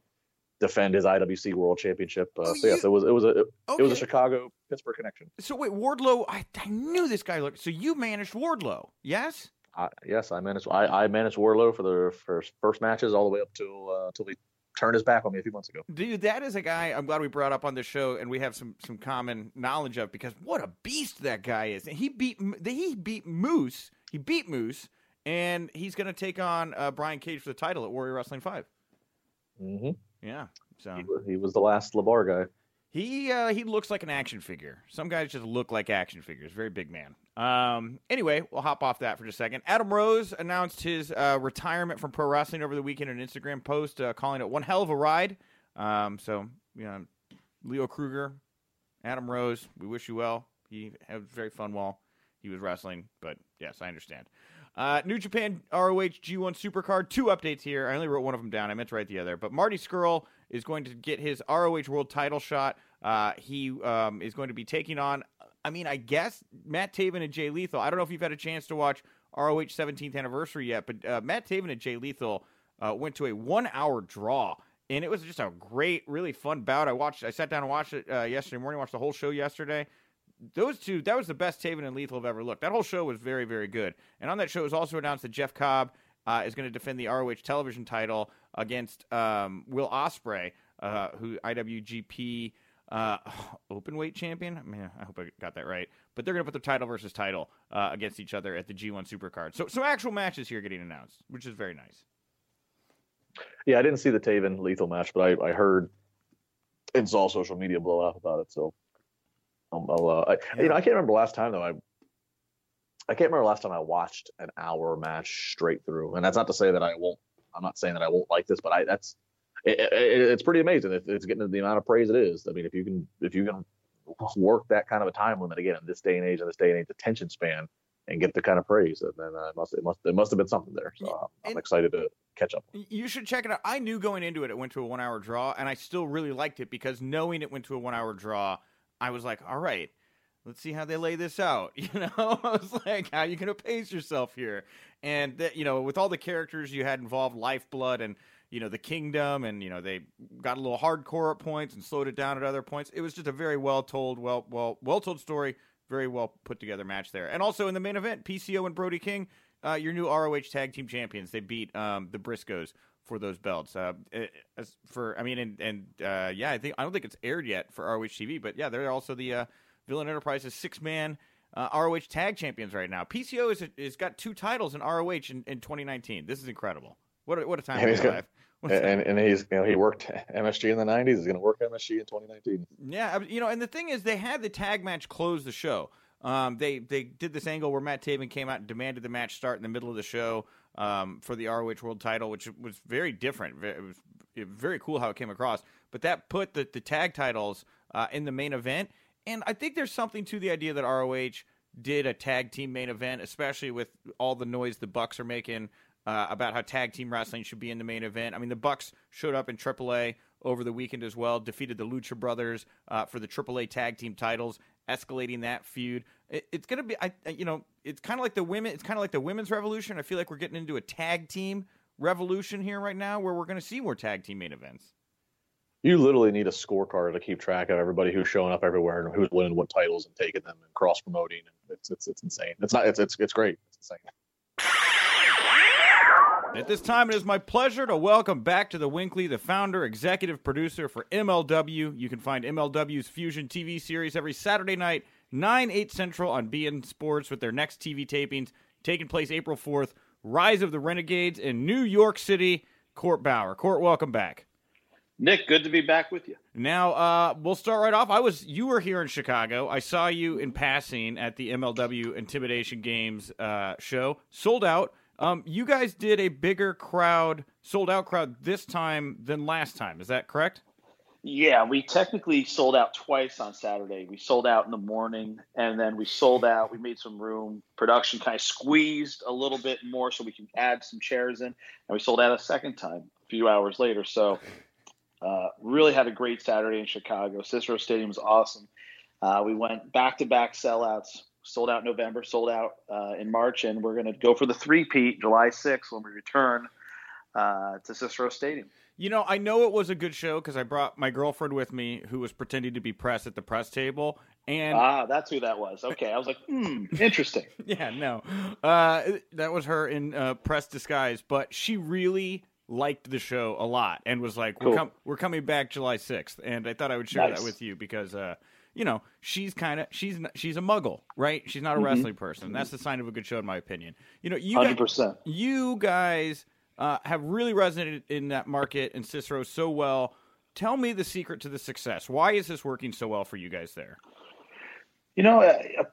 defend his IWC World Championship. Uh, oh, so yes, it was it was a it, okay. it was a Chicago Pittsburgh connection. So wait, Wardlow, I, I knew this guy looked. So you managed Wardlow, yes? Uh, yes, I managed. I, I managed Wardlow for the first first matches all the way up till uh, till he turned his back on me a few months ago. Dude, that is a guy I'm glad we brought up on the show and we have some some common knowledge of because what a beast that guy is. He beat he beat Moose. He beat Moose and he's going to take on uh, Brian Cage for the title at Warrior Wrestling 5 mm-hmm. Yeah, so he, he, was the last Labar guy. He uh, he looks like an action figure. Some guys just look like action figures. Very big man. Um, anyway, we'll hop off that for just a second. Adam Rose announced his uh, retirement from pro wrestling over the weekend in an Instagram post, uh, calling it one hell of a ride. Um, so you know, Leo Kruger, Adam Rose, we wish you well. He had a very fun while he was wrestling, but yes, I understand. Uh, New Japan ROH G1 Supercard. Two updates here. I only wrote one of them down. I meant to write the other. But Marty Scurll is going to get his ROH World Title shot. Uh, he um, is going to be taking on. I mean, I guess Matt Taven and Jay Lethal. I don't know if you've had a chance to watch ROH 17th anniversary yet, but uh, Matt Taven and Jay Lethal uh, went to a one-hour draw, and it was just a great, really fun bout. I watched. I sat down and watched it uh, yesterday morning. Watched the whole show yesterday those two, that was the best Taven and Lethal have ever looked. That whole show was very, very good. And on that show, it was also announced that Jeff Cobb uh, is going to defend the ROH television title against um, Will Ospreay, uh, who IWGP uh, champion. I mean, I hope I got that right. But they're going to put the title versus title uh, against each other at the G1 Supercard. So, so actual matches here getting announced, which is very nice. Yeah, I didn't see the Taven Lethal match, but I, I heard and saw social media blow up about it. So I'll, I'll uh, I, yeah. you know, I can't remember last time though. I I can't remember last time I watched an hour match straight through, and that's not to say that I won't. I'm not saying that I won't like this, but I that's it, it, it's pretty amazing. If it's getting the amount of praise it is. I mean, if you can if you can work that kind of a time limit again in this day and age, in this day and age attention span, and get the kind of praise, then uh, it must it must it must have been something there. So I'm, I'm excited to catch up. You should check it out. I knew going into it, it went to a one hour draw, and I still really liked it because knowing it went to a one hour draw I was like, all right, let's see how they lay this out. You know, I was like, how you to pace yourself here? And that, you know, with all the characters you had involved, Lifeblood and you know the Kingdom, and you know they got a little hardcore at points and slowed it down at other points. It was just a very well told, well, well, well told story. Very well put together match there. And also in the main event, PCO and Brody King, uh, your new ROH Tag Team Champions. They beat um, the Briscoes for those belts. Uh, as for I mean, and and uh, yeah, I think I don't think it's aired yet for ROH TV, but yeah, they're also the uh, Villain Enterprises six man uh, ROH tag champions right now. PCO is is got two titles in ROH in, in 2019. This is incredible. What a, what a time And he's to be alive. and, and he's you know he worked MSG in the '90s. He's going to work MSG in 2019. Yeah, you know, and the thing is, they had the tag match close the show. Um, they they did this angle where Matt Taven came out and demanded the match start in the middle of the show um, for the ROH World Title, which was very different. It was very cool how it came across. But that put the, the tag titles uh, in the main event, and I think there's something to the idea that ROH did a tag team main event, especially with all the noise the Bucks are making uh, about how tag team wrestling should be in the main event. I mean, the Bucks showed up in AAA over the weekend as well, defeated the Lucha Brothers uh, for the AAA tag team titles, escalating that feud. It, it's gonna be, I, I- you know, it's kind of like the women. It's kind of like the women's revolution. I feel like we're getting into a tag team revolution here right now, where we're going to see more tag team main events. You literally need a scorecard to keep track of everybody who's showing up everywhere and who's winning what titles and taking them and cross promoting. It's it's it's insane. It's not. It's it's it's great. It's insane. At this time, it is my pleasure to welcome back to the WINCLY, the founder, executive producer for MLW. You can find MLW's Fusion TV series every Saturday night, 9, 8 Central on beIN Sports with their next TV tapings taking place April 4th. Rise of the Renegades in New York City. Court Bauer. Court, welcome back. Nick, good to be back with you. Now, uh, we'll start right off. I was you were here in Chicago. I saw you in passing at the MLW Intimidation Games uh, show. Sold out. Um, you guys did a bigger crowd, sold out crowd this time than last time. Is that correct? Yeah, we technically sold out twice on Saturday. We sold out in the morning, and then we sold out. We made some room. Production kind of squeezed a little bit more so we could add some chairs in, and we sold out a second time a few hours later. So, uh, really had a great Saturday in Chicago. Cicero Stadium was awesome. Uh, we went back to back sellouts. Sold out in November, sold out uh, in March, and we're going to go for the three-peat July 6th when we return uh, to Cicero Stadium. You know, I know it was a good show because I brought my girlfriend with me, who was pretending to be press at the press table, and Ah, that's who that was. Okay, I was like, hmm, interesting. yeah, no, uh, that was her in uh, press disguise, but she really liked the show a lot and was like, "We're com- we're coming back July 6th. and I thought I would share Nice. that with you because, uh, you know, she's kind of she's she's a muggle, right? She's not a Mhm. wrestling person. That's the sign of a good show, in my opinion. You know, you Hundred guys, you guys uh, have really resonated in that market in Cicero so well. Tell me the secret to the success. Why is this working so well for you guys there? You know, uh,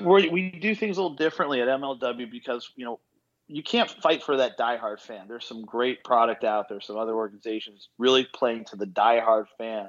we we do things a little differently at MLW because you know you can't fight for that diehard fan. There's some great product out there. Some other organizations really playing to the diehard fan.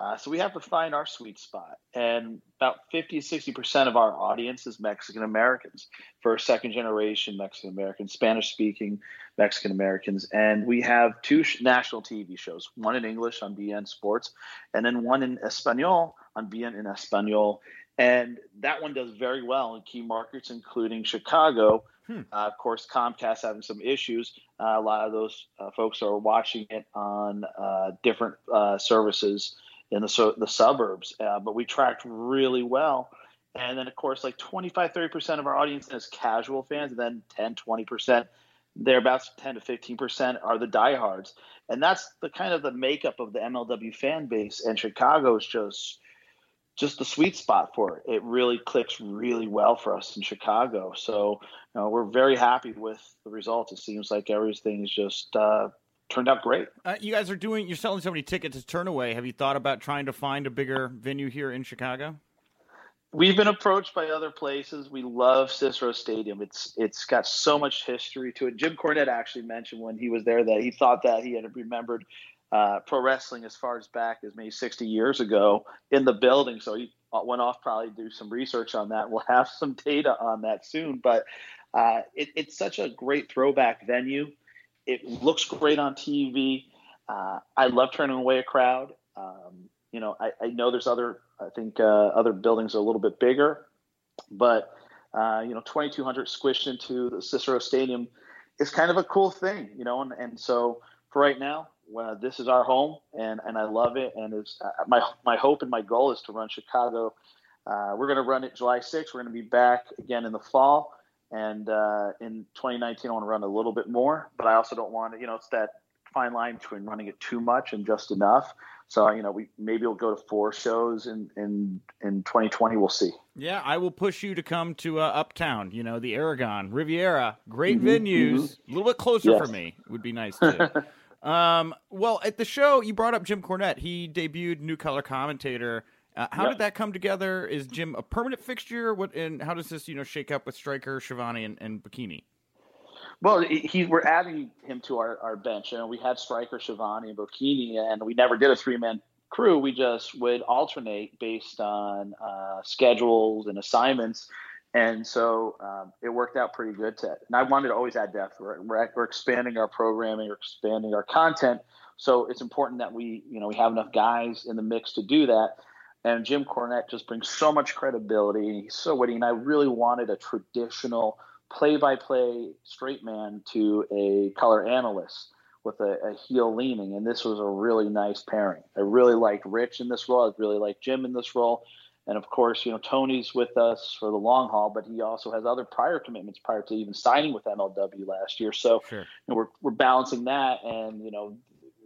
Uh, so we have to find our sweet spot. And about 50 to 60% of our audience is Mexican Americans, first, second generation Mexican Americans, Spanish speaking Mexican Americans. And we have two sh- national TV shows one in English on beIN Sports, and then one in Espanol on beIN in Espanol. And that one does very well in key markets, including Chicago. Hmm. Uh, of course, Comcast having some issues. Uh, a lot of those uh, folks are watching it on uh, different uh, services in the su- the suburbs. Uh, but we tracked really well. And then, of course, like 25, 30% of our audience is casual fans, and then 10, 20%, thereabouts 10 to 15% are the diehards. And that's the kind of the makeup of the MLW fan base. And Chicago is just just the sweet spot for it. It really clicks really well for us in Chicago. So you know, we're very happy with the results. It seems like everything's just uh, turned out great. Uh, you guys are doing. You're selling so many tickets as Turnaway. Have you thought about trying to find a bigger venue here in Chicago? We've been approached by other places. We love Cicero Stadium. It's it's got so much history to it. Jim Cornette actually mentioned when he was there that he thought that he had remembered uh, pro wrestling as far as back as maybe 60 years ago in the building. So he went off probably to do some research on that. We'll have some data on that soon. But uh, it, it's such a great throwback venue. It looks great on TV. Uh, I love turning away a crowd. Um, you know, I, I know there's other, I think uh, other buildings are a little bit bigger, but uh, you know, 2,200 squished into the Cicero Stadium is kind of a cool thing, you know, and, and so for right now, well, this is our home, and, and I love it. And it's uh, my my hope and my goal is to run Chicago. Uh, we're going to run it July 6th. We're going to be back again in the fall, and uh, in 2019, I want to run a little bit more. But I also don't want to, you know, it's that fine line between running it too much and just enough. So you know, we maybe we'll go to four shows in in in 2020. We'll see. Yeah, I will push you to come to uh, Uptown. You know, the Aragon Riviera, great Mhm, venues. mhm. A little bit closer Yes. for me would be nice too. um, well, at the show, you brought up Jim Cornette. He debuted new color commentator. Uh, how Yep. did that come together? Is Jim a permanent fixture? What and how does this you know shake up with Striker, Schiavone, and, and Bocchini? Well, he, we're adding him to our, our bench. and we had Striker, Schiavone, and Bocchini, and we never did a three man crew. We just would alternate based on uh, schedules and assignments. And so um, it worked out pretty good. To, and I wanted to always add depth. We're, we're, we're expanding our programming, we're expanding our content. So it's important that we, you know, we have enough guys in the mix to do that. And Jim Cornette just brings so much credibility. He's so witty, and I really wanted a traditional play-by-play straight man to a color analyst with a, a heel leaning, and this was a really nice pairing. I really liked Rich in this role. I really liked Jim in this role, and of course, you know Tony's with us for the long haul, but he also has other prior commitments prior to even signing with MLW last year. So Sure. you know, we're we're balancing that, and you know,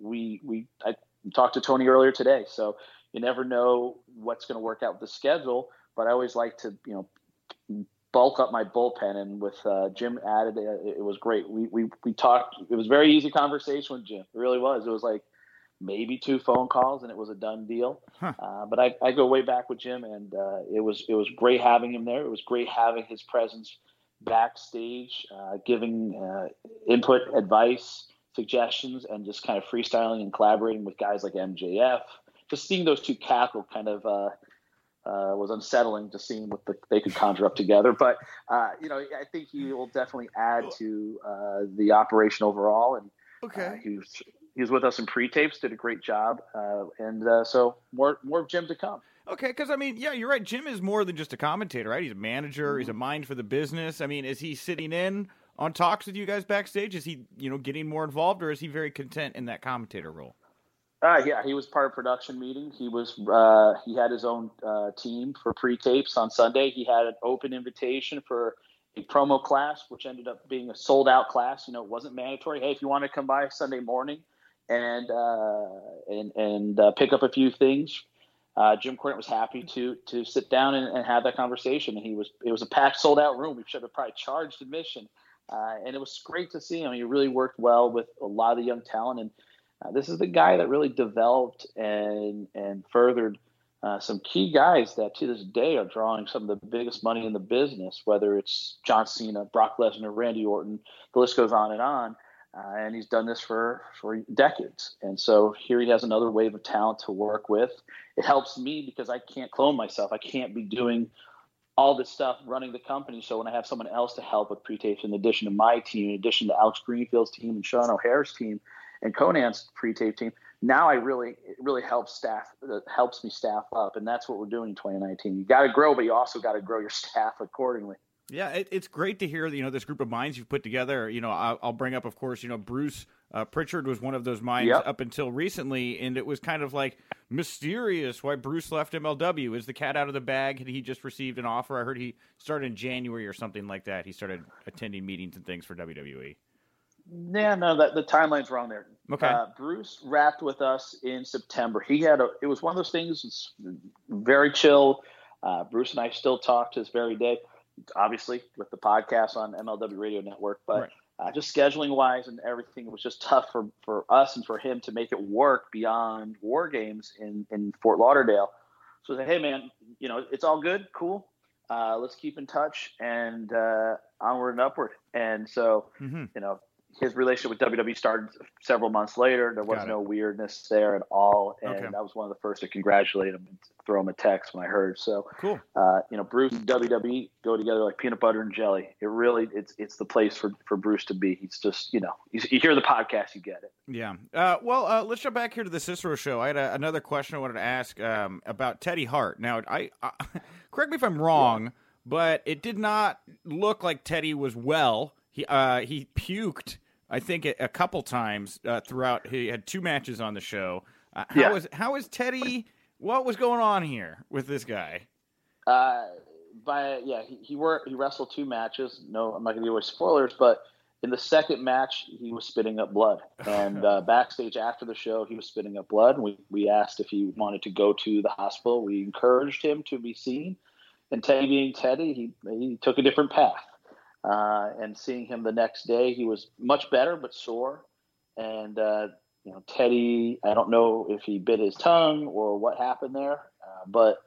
we we I talked to Tony earlier today, so you never know what's going to work out with the schedule. But I always like to you know bulk up my bullpen, and with uh, Jim added, it, it was great. We we we talked. It was a very easy conversation with Jim. It really was. It was like maybe two phone calls, and it was a done deal. Huh. Uh, but I, I go way back with Jim, and uh, it was it was great having him there. It was great having his presence backstage, uh, giving uh, input, advice, suggestions, and just kind of freestyling and collaborating with guys like MJF. Just seeing those two cackle kind of uh, uh, was unsettling. Just seeing what the, they could conjure up together. But uh, you know, I think he will definitely add to uh, the operation overall. And uh, he was he was with us in pre-tapes, did a great job, uh, and uh, so more more of Jim to come. Okay, because I mean, yeah, you're right. Jim is more than just a commentator, right? He's a manager. He's a Mm-hmm. mind for the business. I mean, is he sitting in on talks with you guys backstage? Is he, you know, getting more involved, or is he very content in that commentator role? Uh, yeah, he was part of production meeting. He was uh, he had his own uh, team for pre-tapes on Sunday. He had an open invitation for a promo class, which ended up being a sold out class. You know, it wasn't mandatory. Hey, if you want to come by Sunday morning and uh, and and uh, pick up a few things, uh, Jim Cornette was happy to to sit down and, and have that conversation. And he was it was a packed, sold out room. We should have probably charged admission, and it was great to see him. He really worked well with a lot of the young talent and. Uh, this is the guy that really developed and and furthered uh, some key guys that to this day are drawing some of the biggest money in the business, whether it's John Cena, Brock Lesnar, Randy Orton, the list goes on and on. Uh, and he's done this for, for decades. And so here he has another wave of talent to work with. It helps me because I can't clone myself. I can't be doing all this stuff running the company. So when I have someone else to help with pre-tapes in addition to my team, in addition to Alex Greenfield's team and Sean O'Hare's team, and Konnan's pre-tape team. Now I really it really helps staff uh, helps me staff up, and that's what we're doing in 2019. You got to grow, but you also got to grow your staff accordingly. Yeah, it, it's great to hear you know this group of minds you've put together. You know, I'll, I'll bring up, of course, you know Bruce uh, Prichard was one of those minds Yep. up until recently, and it was kind of like mysterious why Bruce left MLW. Is the cat out of the bag? Had he just received an offer? I heard he started in January or something like that. He started attending meetings and things for. WWE. Yeah, no, that the timeline's wrong there. Okay. Uh, Bruce wrapped with us in September. He had a. It was one of those things. It's very chill. Uh, Bruce and I still talk to this very day. Obviously, with the podcast on MLW Radio Network, but Right. uh, just scheduling wise and everything, it was just tough for, for us and for him to make it work beyond War Games in in Fort Lauderdale. So I said, hey man, you know it's all good, cool. Uh, let's keep in touch and uh, onward and upward. And so hmm you know, his relationship with WWE started several months later. There was no weirdness there at all, and Okay. I was one of the first to congratulate him and throw him a text when I heard. So, Cool. uh, you know, Bruce and WWE go together like peanut butter and jelly. It really, it's it's the place for for Bruce to be. He's just, you know, you, you hear the podcast, you get it. Yeah. Uh, well, uh, let's jump back here to the Cicero show. I had a, another question I wanted to ask um, about Teddy Hart. Now, I, I correct me if I'm wrong, but it did not look like Teddy was well. He uh, he puked. I think a, a couple times uh, throughout. He had two matches on the show. Uh, how Yeah. is how is Teddy? What was going on here with this guy? Uh, by yeah, he he, were, he wrestled two matches. No, I'm not gonna give away spoilers, but in the second match, he was spitting up blood. And uh, backstage after the show, he was spitting up blood. And we, we asked if he wanted to go to the hospital. We encouraged him to be seen. And Teddy being Teddy, he, he took a different path. Uh, and seeing him the next day, he was much better, but sore. And, uh, you know, Teddy, I don't know if he bit his tongue or what happened there, uh, but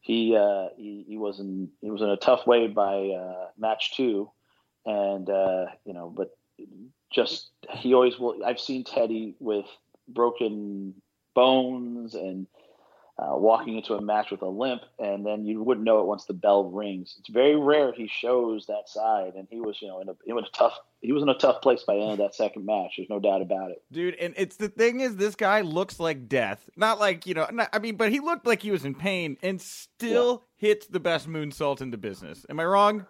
he, uh, he, he was in he was in a tough way by uh, match two and uh, you know, but just he always will. I've seen Teddy with broken bones and uh, walking into a match with a limp, and then you wouldn't know it once the bell rings. It's very rare he shows that side, and he was, you know, in a, in a tough. He was in a tough place by the end of that second match. There's no doubt about it, dude. And it's the thing is, this guy looks like death. Not like you know, not, I mean, but he looked like he was in pain, and still yeah. hits the best moonsault in the business. Am I wrong?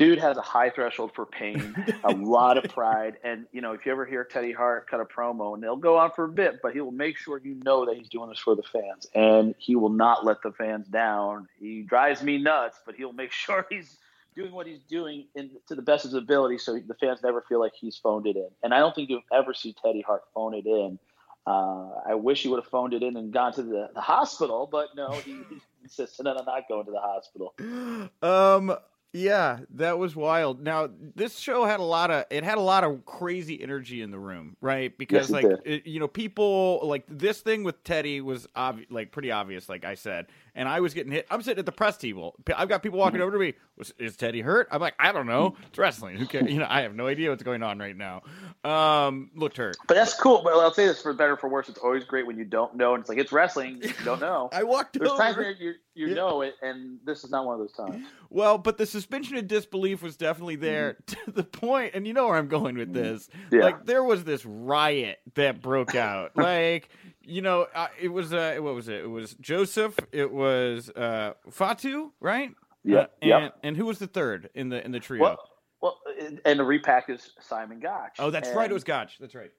Dude has a high threshold for pain, a lot of pride, and you know if you ever hear Teddy Hart cut a promo, and they'll go on for a bit, but he will make sure you know that he's doing this for the fans, and he will not let the fans down. He drives me nuts, but he'll make sure he's doing what he's doing in, to the best of his ability, so the fans never feel like he's phoned it in. And I don't think you'll ever see Teddy Hart phone it in. Uh, I wish he would have phoned it in and gone to the, the hospital, but no, he, he insisted on not going to the hospital. Um, yeah, that was wild. Now, this show had a lot of it had a lot of crazy energy in the room, right? Because yes, like it, you know, people like this thing with Teddy was obvi- like pretty obvious like I said and I was getting hit. I'm sitting at the press table. I've got people walking over to me. Is Teddy hurt? I'm like, I don't know. It's wrestling. Who cares? You know, I have no idea what's going on right now. Um, looked hurt. But that's cool. But I'll say this for better for worse. It's always great when you don't know, and it's like it's wrestling. You don't know. I walked There's over. times where you you yeah. know it, and this is not one of those times. Well, but the suspension of disbelief was definitely there mm-hmm. to the point, and you know where I'm going with mm-hmm. this. Yeah. Like there was this riot that broke out. like you know, uh, it was uh, what was it? It was Joseph. It was uh, Fatu, right? Yeah. Uh, and, yep. and who was the third in the in the trio? Well, well and the repack is Simon Gotch. Oh, that's and, right. It was Gotch. That's right.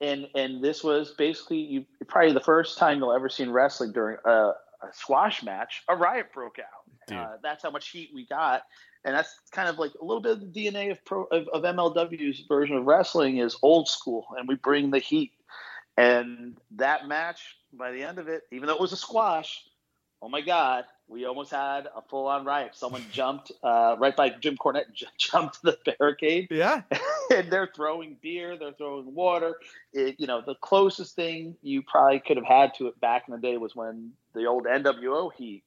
And and this was basically you probably the first time you'll ever seen wrestling during a, a squash match. A riot broke out. Uh, that's how much heat we got and that's kind of like a little bit of the DNA of, pro, of, of MLW's version of wrestling is old school, and we bring the heat and that match, by the end of it, even though it was a squash, oh my God, we almost had a full on riot. Someone jumped uh, right by Jim Cornette, j- jumped the barricade. Yeah. and they're throwing beer, they're throwing water. It, you know, the closest thing you probably could have had to it back in the day was when the old NWO heat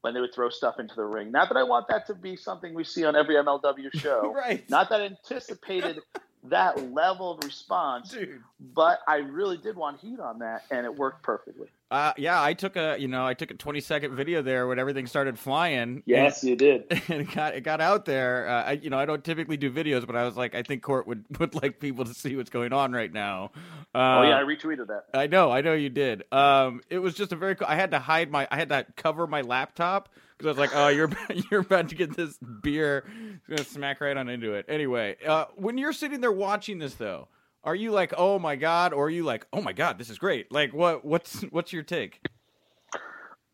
when they would throw stuff into the ring. Not that I want that to be something we see on every MLW show. right. Not that I anticipated that level of response. Dude. But I really did want heat on that, and it worked perfectly. Uh, yeah, I took a you know I took a twenty second video there when everything started flying. Yes, and, you did. And it got it got out there. Uh, I you know I don't typically do videos, but I was like I think Court would would like people to see what's going on right now. Uh, oh yeah, I retweeted that. I know, I know you did. Um, it was just a very. I had to hide my. I had to cover my laptop because I was like, oh, you're you're about to get this beer. It's gonna smack right on into it. Anyway, uh, when you're sitting there watching this though are you like, oh my god, or are you like, oh my god, this is great? Like, what what's what's your take?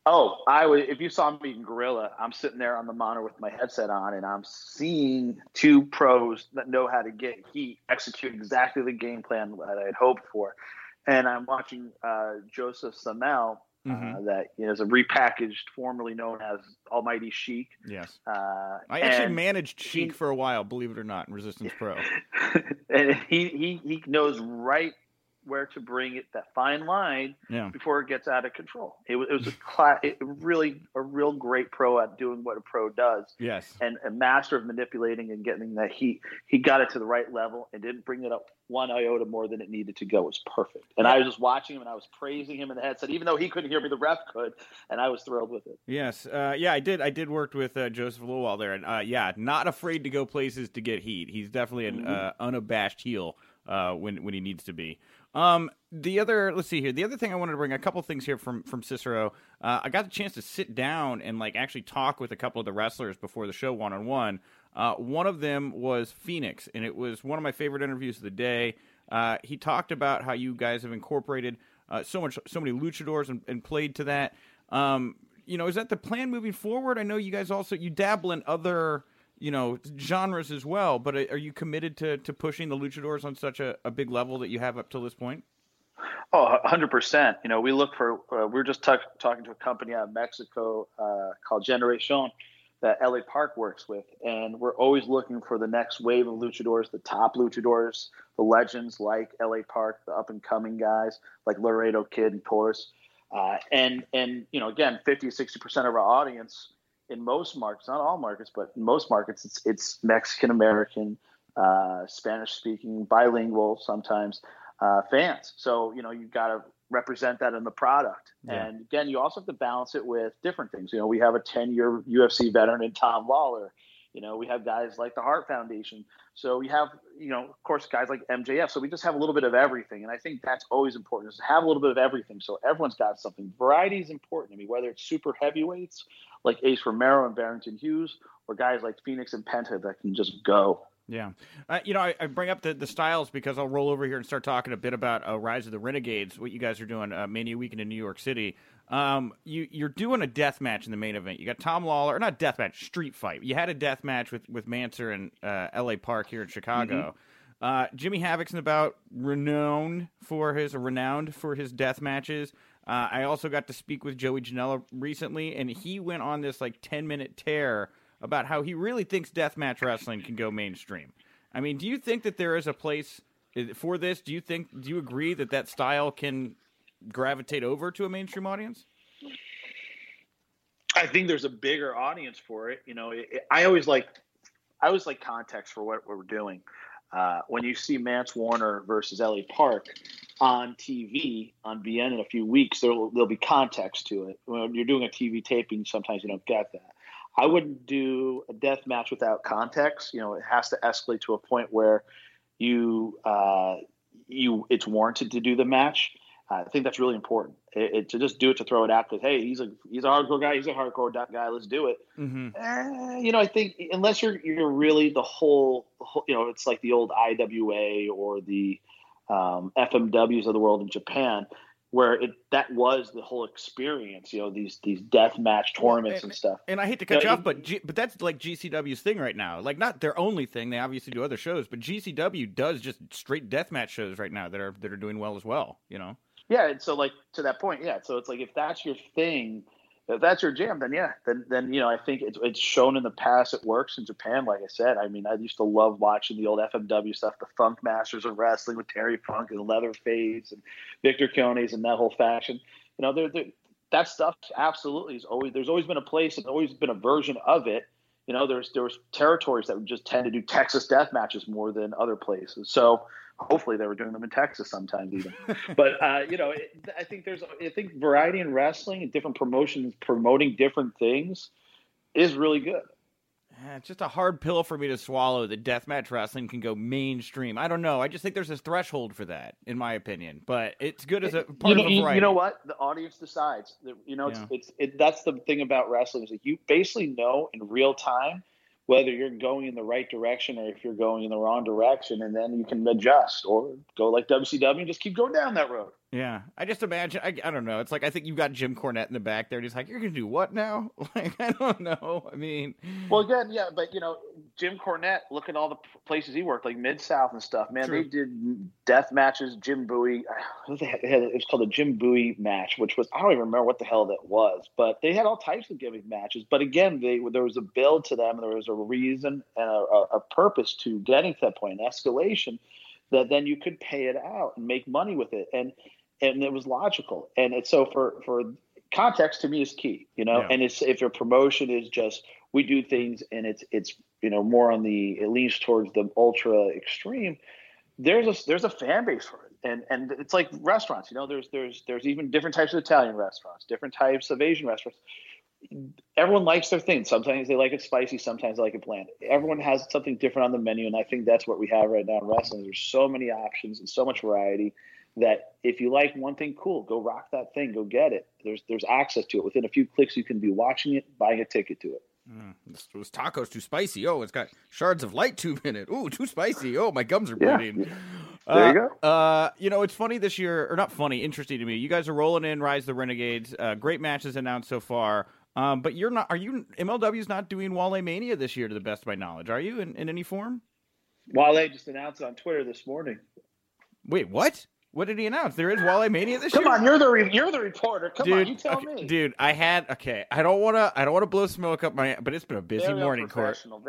Oh, I would. If you saw me in Gorilla, I'm sitting there on the monitor with my headset on, and I'm seeing two pros that know how to get heat, execute exactly the game plan that I had hoped for, and I'm watching uh, Josef Samael mm-hmm. uh, that you know, is a repackaged, formerly known as Almighty Sheik. Yes, uh, I actually managed Sheik he, for a while, believe it or not, in Resistance Pro. and he, he he knows right where to bring it that fine line yeah. before it gets out of control. It was, it was a class, it really a real great pro at doing what a pro does. Yes, and a master of manipulating and getting that heat. He got it to the right level and didn't bring it up one iota more than it needed to go. It was perfect. And I was just watching him and I was praising him in the headset, even though he couldn't hear me, the ref could, and I was thrilled with it. Yes, uh, yeah, I did. I did work with uh, Joseph while there, and uh, yeah, not afraid to go places to get heat. He's definitely an mm-hmm. Uh, unabashed heel uh, when when he needs to be. Um, the other, let's see here. The other thing I wanted to bring a couple things here from from Cicero. Uh, I got the chance to sit down and like actually talk with a couple of the wrestlers before the show one on one. One of them was Fenix, and it was one of my favorite interviews of the day. Uh, he talked about how you guys have incorporated uh, so much, so many luchadors and, and played to that. Um, you know, is that the plan moving forward? I know you guys also you dabble in other you know genres as well. But are you committed to to pushing the luchadors on such a, a big level that you have up till this point? Oh, 100%. You know, we look for, uh, we are just talk, talking to a company out of Mexico uh, called Generation that LA Park works with. And we're always looking for the next wave of luchadors, the top luchadors, the legends like LA Park, the up and coming guys like Laredo Kid and Taurus. Uh, and, and, you know, again, 50, 60% of our audience in most markets, not all markets, but in most markets, it's, it's Mexican American, uh, Spanish speaking, bilingual sometimes uh, fans. So you know you've got to represent that in the product. Yeah. And again, you also have to balance it with different things. You know, we have a 10-year UFC veteran in Tom Lawlor. You know, we have guys like the Hart Foundation. So we have, you know, of course, guys like MJF. So we just have a little bit of everything, and I think that's always important is to have a little bit of everything. So everyone's got something. Variety is important. I mean, whether it's super heavyweights like Ace Romero and Barrington Hughes, or guys like Fenix and Penta that can just go. Yeah, uh, you know, I, I, bring up the, the styles because I'll roll over here and start talking a bit about uh, Rise of the Renegades, what you guys are doing, uh, Mania Weekend in New York City. Um, you you're doing a death match in the main event. You got Tom Lawlor, or not death match, street fight. You had a death match with with Mansoor and uh, L.A. Park here in Chicago. Mm-hmm. Uh, Jimmy Havoc's about renowned for his renowned for his death matches. Uh, I also got to speak with Joey Janela recently, and he went on this like ten minute tear about how he really thinks deathmatch wrestling can go mainstream. I mean, do you think that there is a place for this? Do you think? Do you agree that that style can gravitate over to a mainstream audience? I think there's a bigger audience for it. You know, it, it, I always like, I always like context for what, we're doing. Uh, when you see Mance Warner versus LA Park on TV on beIN in a few weeks, there'll, there'll be context to it. When you're doing a TV taping, sometimes you don't get that. I wouldn't do a death match without context. You know, it has to escalate to a point where you uh, you it's warranted to do the match. Uh, I think that's really important. It, it, to just do it to throw it out because hey, he's a he's a hardcore guy, he's a hardcore guy. Let's do it. Mm-hmm. Eh, you know, I think unless you're you're really the whole, the whole, you know, it's like the old IWA or the um, FMWs of the world in Japan where it that was the whole experience. You know, these these death match tournaments and, and, stuff. And I hate to cut you, know, you off, but G, but that's like GCW's thing right now. Like not their only thing. They obviously do other shows, but GCW does just straight death match shows right now that are that are doing well as well. You know. Yeah, and so like to that point, yeah. So it's like if that's your thing, if that's your jam, then yeah, then then you know I think it's it's shown in the past it works in Japan. Like I said, I mean I used to love watching the old FMW stuff, the Funk Masters of Wrestling with Terry Funk and Leatherface and Victor Quiñones and that whole faction. You know, they're, they're, that stuff absolutely is always there's always been a place and always been a version of it. You know, there's there was territories that would just tend to do Texas death matches more than other places. So hopefully they were doing them in Texas sometimes even. but uh, you know, it, I think there's I think variety in wrestling and different promotions promoting different things is really good. Yeah, it's just a hard pill for me to swallow that deathmatch wrestling can go mainstream. I don't know. I just think there's a threshold for that, in my opinion. But it's good as a part you know, of a variety. You know what? The audience decides. You know, it's, yeah. it's it, that's the thing about wrestling is that you basically know in real time whether you're going in the right direction or if you're going in the wrong direction, and then you can adjust or go like WCW and just keep going down that road. Yeah, I just imagine. I, I don't know. It's like I think you've got Jim Cornette in the back there, and he's like, "You're gonna do what now?" Like I don't know. I mean, well, again, yeah, but you know, Jim Cornette. Look at all the places he worked, like Mid South and stuff. Man, True. they did death matches. Jim Bowie. It was called a Jim Bowie match, which was I don't even remember what the hell that was, but they had all types of gimmick matches. But again, they there was a build to them, and there was a reason and a, a purpose to getting to that point, an escalation that then you could pay it out and make money with it. And and it was logical. And it's so for for context to me is key, you know. Yeah. And it's if your promotion is just we do things and it's it's you know more on the it leans towards the ultra extreme. There's a there's a fan base for it, and and it's like restaurants. You know, there's there's there's even different types of Italian restaurants, different types of Asian restaurants. Everyone likes their thing. Sometimes they like it spicy, sometimes they like it bland. Everyone has something different on the menu, and I think that's what we have right now in wrestling. There's so many options and so much variety that if you like one thing, cool, go rock that thing, go get it. There's there's access to it within a few clicks. You can be watching it, buying a ticket to it. Mm, this, this taco's too spicy. Oh, it's got shards of light tube in it. Ooh, too spicy. Oh, my gums are bleeding. Yeah. There you go. Uh, uh, you know, it's funny this year, or not funny, interesting to me. You guys are rolling in Rise the Renegades. Uh, great matches announced so far. Um, but you're not. Are you MLW's not doing Wale Mania this year, to the best of my knowledge? Are you in, in any form? Wale just announced on Twitter this morning. Wait, what? What did he announce? There is Wale Mania this Come year. Come on, you're the re- you're the reporter. Come dude, on, you tell okay, me. dude. I had okay. I don't want to. I don't want to blow smoke up my. But it's been a busy Very morning, Court. unprofessional.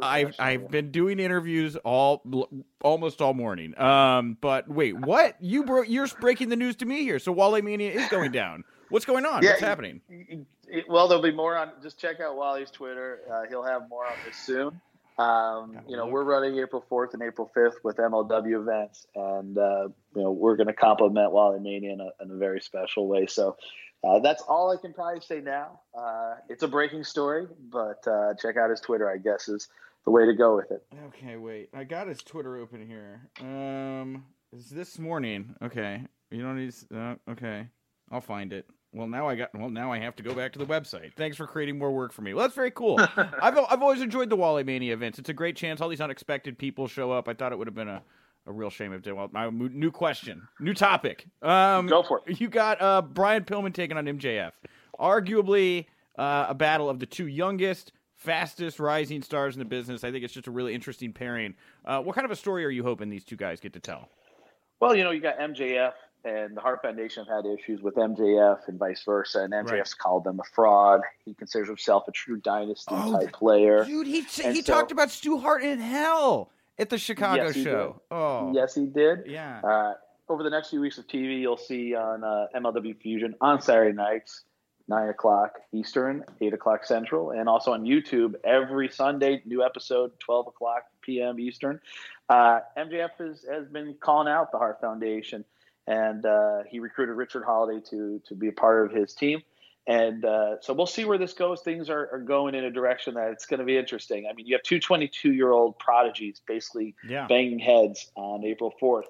I've. I've been doing interviews all almost all morning. Um, but wait, what? You bro- you're breaking the news to me here. So Wale Mania is going down. What's going on? Yeah, What's happening? It- well, there'll be more on. Just check out Wally's Twitter. Uh, he'll have more on this soon. Um, you know, look. we're running April 4th and April 5th with MLW events, and uh, you know we're going to compliment Wally Mania in a, in a very special way. So uh, that's all I can probably say now. Uh, it's a breaking story, but uh, check out his Twitter. I guess is the way to go with it. Okay, wait. I got his Twitter open here. Um, is this morning? Okay, you don't need. Uh, okay, I'll find it. Well, now I got. Well, now I have to go back to the website. Thanks for creating more work for me. Well, that's very cool. I've I've always enjoyed the Wally Mania events. It's a great chance. All these unexpected people show up. I thought it would have been a, a real shame if they. Well, my new question, new topic. Um, Go for it. You got uh Brian Pillman taking on MJF. Arguably uh, a battle of the two youngest, fastest rising stars in the business. I think it's just a really interesting pairing. Uh, what kind of a story are you hoping these two guys get to tell? Well, you know, you got MJF and the Hart Foundation have had issues with MJF and vice versa, and MJF's Right. called them a fraud. He considers himself a true dynasty Oh, type player. Dude, he And he so- talked about Stu Hart in hell at the Chicago Yes, show. Oh, Yes, he did. yeah. Uh, over the next few weeks of TV, you'll see on uh, MLW Fusion on Saturday nights, 9 o'clock Eastern, 8 o'clock Central, and also on YouTube every Sunday, new episode, 12 o'clock p.m. Eastern. Uh, MJF has, has been calling out the Hart Foundation, and uh, he recruited Richard Holliday to, to be a part of his team. And uh, so we'll see where this goes. Things are, are going in a direction that it's going to be interesting. I mean, you have two 22 year old prodigies basically yeah. banging heads on April 4th.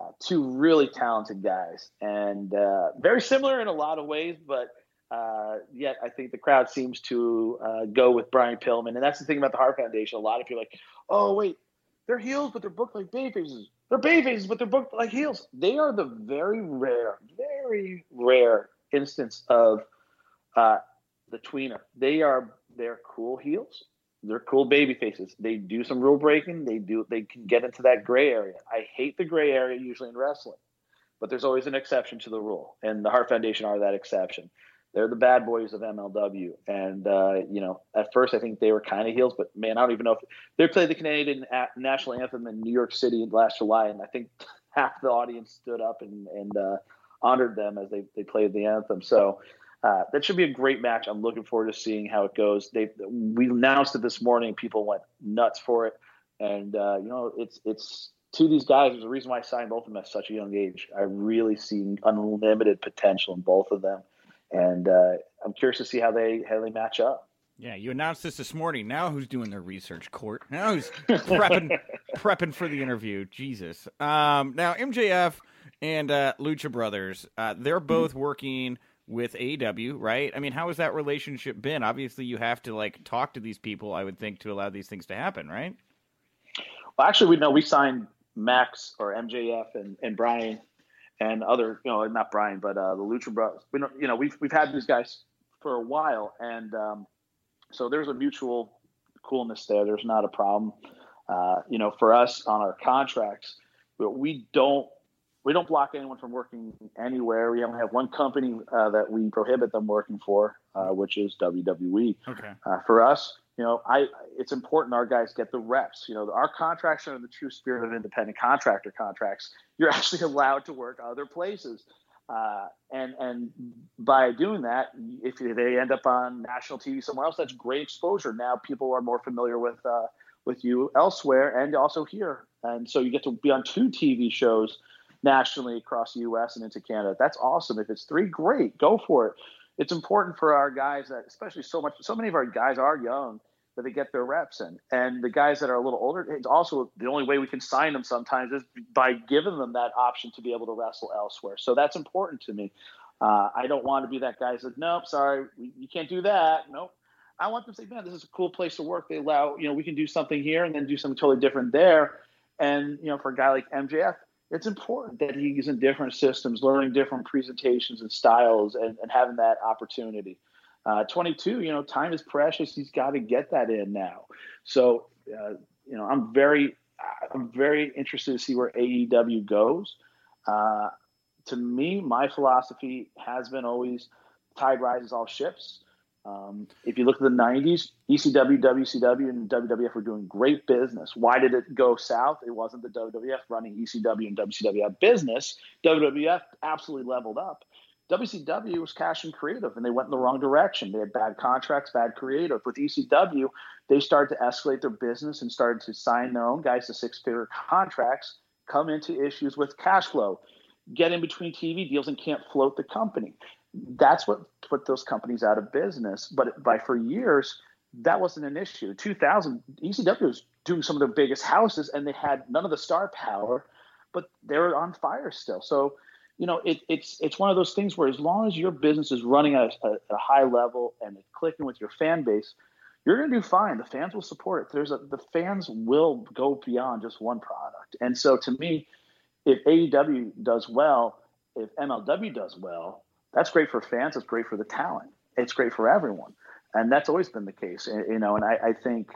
Uh, two really talented guys, and uh, very similar in a lot of ways, but uh, yet I think the crowd seems to uh, go with Brian Pillman, and that's the thing about the Hart Foundation. A lot of people are like, oh wait, they're heels, but they're booked like bay faces. They're bay faces, but they're booked like heels. They are the very rare, very rare instance of uh, the tweener. They are they're cool heels. They're cool baby faces. They do some rule breaking. They do. They can get into that gray area. I hate the gray area usually in wrestling, but there's always an exception to the rule, and the Hart Foundation are that exception. They're the bad boys of MLW, and uh, you know, at first I think they were kind of heels, but man, I don't even know if they played the Canadian national anthem in New York City last July, and I think half the audience stood up and and uh, honored them as they they played the anthem. So. Uh, that should be a great match. I'm looking forward to seeing how it goes. They we announced it this morning. People went nuts for it, and uh, you know it's it's to these guys. There's a reason why I signed both of them at such a young age. I really see unlimited potential in both of them, and uh, I'm curious to see how they how they match up. Yeah, you announced this this morning. Now who's doing their research, Court? Now who's prepping prepping for the interview? Jesus. Um, now MJF and uh, Lucha Brothers, uh, they're both working with AEW, right? I mean, how has that relationship been? Obviously, you have to like talk to these people. I would think to allow these things to happen, right? Well, actually, we know we signed Max or MJF and, and Brian and other, you know, not Brian, but uh, the Lucha Brothers. We know, you know, we've we've had these guys for a while, and um, so there's a mutual coolness there. There's not a problem. Uh, you know, for us on our contracts, we don't we don't block anyone from working anywhere. We only have one company uh, that we prohibit them working for, uh, which is WWE. Okay. Uh, for us, you know, I it's important our guys get the reps. You know, our contracts are in the true spirit of independent contractor contracts. You're actually allowed to work other places, uh, and and by doing that, if they end up on national TV somewhere else, that's great exposure. Now people are more familiar with uh, with you elsewhere and also here, and so you get to be on two TV shows nationally across the U.S. and into Canada. That's awesome. If it's three, great, go for it. It's important for our guys that, especially so much, so many of our guys are young that they get their reps in, and the guys that are a little older. It's also the only way we can sign them sometimes is by giving them that option to be able to wrestle elsewhere. So that's important to me. Uh, I don't want to be that guy that says, "Nope, sorry, you can't do that." Nope. I want them to say, "Man, this is a cool place to work." They allow, you know, we can do something here and then do something totally different there. And you know, for a guy like MJF, it's important that he's in different systems, learning different presentations and styles, and, and having that opportunity. Uh, 22, you know, time is precious. He's got to get that in now. So, uh, you know, I'm very, I'm very interested to see where AEW goes. Uh, to me, my philosophy has been always tide rises all ships. Um, if you look at the 90s, ECW, WCW, and WWF were doing great business. Why did it go south? It wasn't the WWF running ECW and WCW business. WWF absolutely leveled up. WCW was cash and creative, and they went in the wrong direction. They had bad contracts, bad creative. With ECW, they started to escalate their business and started to sign their own guys to six-figure contracts, come into issues with cash flow, get in between TV deals, and can't float the company that's what put those companies out of business. But by for years, that wasn't an issue. 2000, ECW was doing some of their biggest houses, and they had none of the star power, but they were on fire still. So, you know, it, it's it's one of those things where as long as your business is running at a, a high level and clicking with your fan base, you're going to do fine. The fans will support it. There's a the fans will go beyond just one product. And so, to me, if AEW does well, if MLW does well, that's great for fans. It's great for the talent. It's great for everyone, and that's always been the case. You know, and I, I think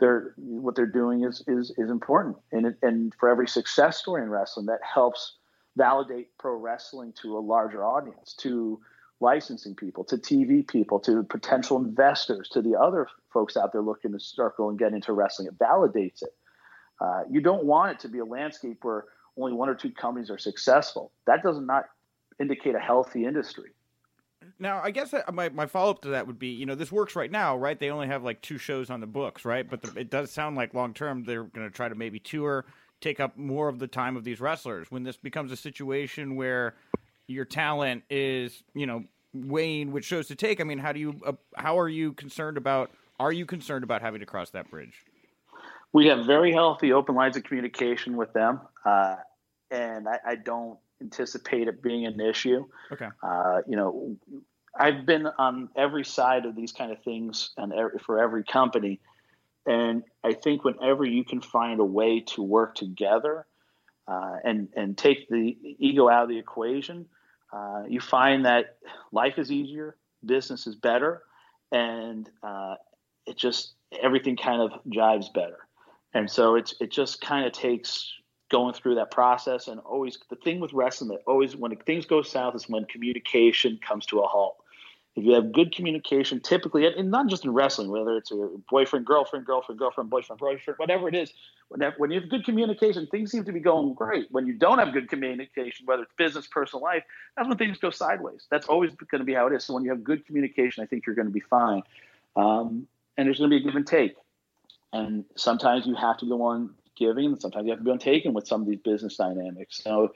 they're what they're doing is is is important, and it, and for every success story in wrestling, that helps validate pro wrestling to a larger audience, to licensing people, to TV people, to potential investors, to the other folks out there looking to circle and get into wrestling. It validates it. Uh, you don't want it to be a landscape where only one or two companies are successful. That does not indicate a healthy industry. Now, I guess my, my follow up to that would be, you know, this works right now, right? They only have like two shows on the books, right? But the, it does sound like long term they're going to try to maybe tour, take up more of the time of these wrestlers. When this becomes a situation where your talent is, you know, weighing which shows to take, I mean, how do you, uh, how are you concerned about, are you concerned about having to cross that bridge? We have very healthy, open lines of communication with them. Uh, and I, I don't anticipate it being an issue. Okay. Uh, you know, I've been on every side of these kind of things and every, for every company. And I think whenever you can find a way to work together uh, and, and take the ego out of the equation, uh, you find that life is easier, business is better, and uh, it just everything kind of jives better. And so it's it just kind of takes going through that process and always the thing with wrestling that always when things go south is when communication comes to a halt if you have good communication typically and not just in wrestling whether it's your boyfriend girlfriend girlfriend girlfriend boyfriend boyfriend whatever it is when you have good communication things seem to be going great. When you don't have good communication whether it's business personal life that's when things go sideways. That's always going to be how it is. So when you have good communication i think you're going to be fine. Um, and there's going to be a give and take. And sometimes you have to go on giving, and sometimes you have to be on taking with some of these business dynamics. So,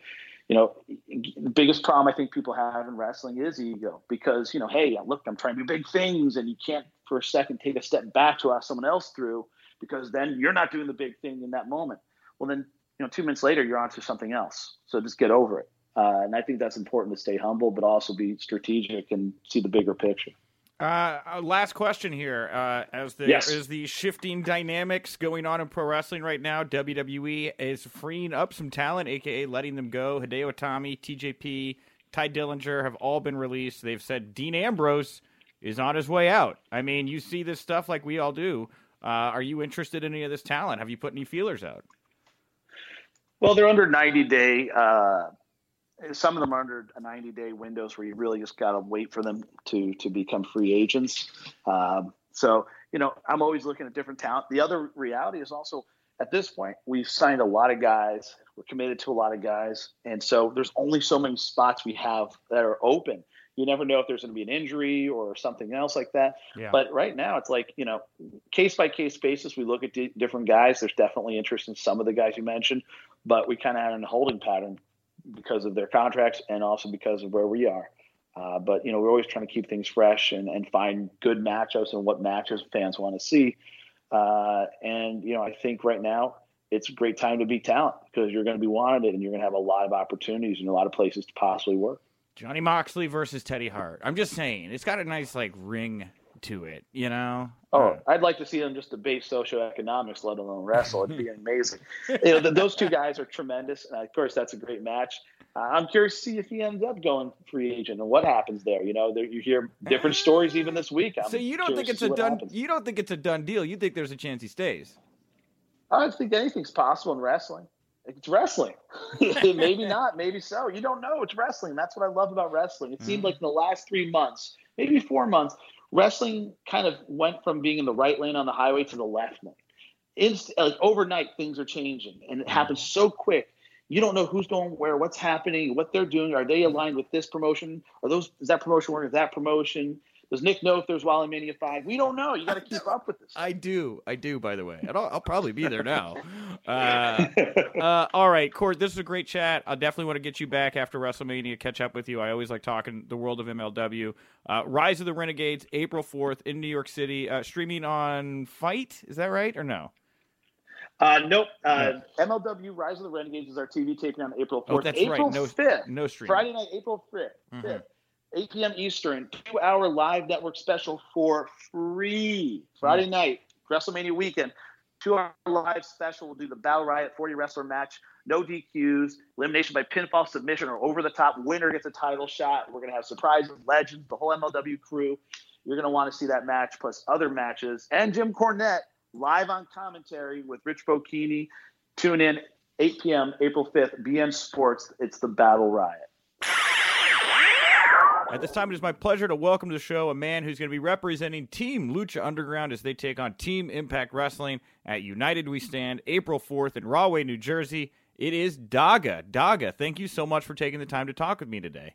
you know, the biggest problem I think people have in wrestling is ego because, you know, hey, look, I'm trying to do big things, and you can't for a second take a step back to ask someone else through because then you're not doing the big thing in that moment. Well, then, you know, two minutes later, you're on to something else. So just get over it. Uh, and I think that's important to stay humble, but also be strategic and see the bigger picture. Uh, uh, last question here. Uh, as the yes. is the shifting dynamics going on in pro wrestling right now, WWE is freeing up some talent, aka letting them go. Hideo Itami, TJP, Tye Dillinger have all been released. They've said Dean Ambrose is on his way out. I mean, you see this stuff like we all do. Uh, are you interested in any of this talent? Have you put any feelers out? Well, they're under 90 day uh, some of them are under a 90 day windows where you really just got to wait for them to to become free agents. Um, so you know, I'm always looking at different talent. The other reality is also at this point we've signed a lot of guys. We're committed to a lot of guys, and so there's only so many spots we have that are open. You never know if there's going to be an injury or something else like that. Yeah. But right now, it's like you know, case by case basis. We look at d- different guys. There's definitely interest in some of the guys you mentioned, but we kind of had in a holding pattern because of their contracts and also because of where we are. Uh, but you know, we're always trying to keep things fresh and, and find good matchups and what matches fans want to see. Uh, and you know, I think right now it's a great time to be talent because you're going to be wanted and you're going to have a lot of opportunities and a lot of places to possibly work. Johnny Moxley versus Teddy Hart. I'm just saying, it's got a nice like ring to it, you know? Oh, uh, I'd like to see them just debate socioeconomics, let alone wrestle. It'd be amazing. you know, those two guys are tremendous. And of course, that's a great match. I'm curious to see if he ends up going free agent and what happens there. You know, there, you hear different stories even this week. I'm so you don't think it's a done? Happens. You don't think it's a done deal? You think there's a chance he stays? I don't think anything's possible in wrestling. It's wrestling. maybe not, maybe so. You don't know. It's wrestling. That's what I love about wrestling. It mm-hmm. seemed like in the last three months, maybe four months, wrestling kind of went from being in the right lane on the highway to the left lane. Inst- like overnight, things are changing, and it mm-hmm. happens so quick. You don't know who's going where, what's happening, what they're doing. Are they aligned with this promotion? Are those is that promotion working with that promotion? Does Nick know if there's Wally Mania five? We don't know. You got to keep up with this. I do. I do. By the way, and I'll, I'll probably be there now. Uh, uh, all right, Court. This is a great chat. I definitely want to get you back after WrestleMania. Catch up with you. I always like talking the world of MLW. Uh, Rise of the Renegades, April fourth in New York City. Uh, streaming on FITE. Is that right or no? Uh, nope. Uh, no. MLW Rise of the Renegades is our TV taping on April 4th. Oh, that's April right. No, 5th. No stream. Friday night, April 5th. Mm-hmm. 8 p.m. Eastern, two hour live network special for free. Friday night, WrestleMania weekend, two hour live special. We'll do the Battle Riot 40 wrestler match, no DQs, elimination by pinfall, submission, or over the top. Winner gets a title shot. We're going to have surprises, legends, the whole MLW crew. You're going to want to see that match plus other matches. And Jim Cornette live on commentary with Rich Bocchini. Tune in 8 p.m. April 5th, beIN Sports. It's the Battle Riot. At this time, it is my pleasure to welcome to the show a man who's going to be representing Team Lucha Underground as they take on Team Impact Wrestling at United We Stand, April 4th in Rahway, New Jersey. It is Daga. Daga, thank you so much for taking the time to talk with me today.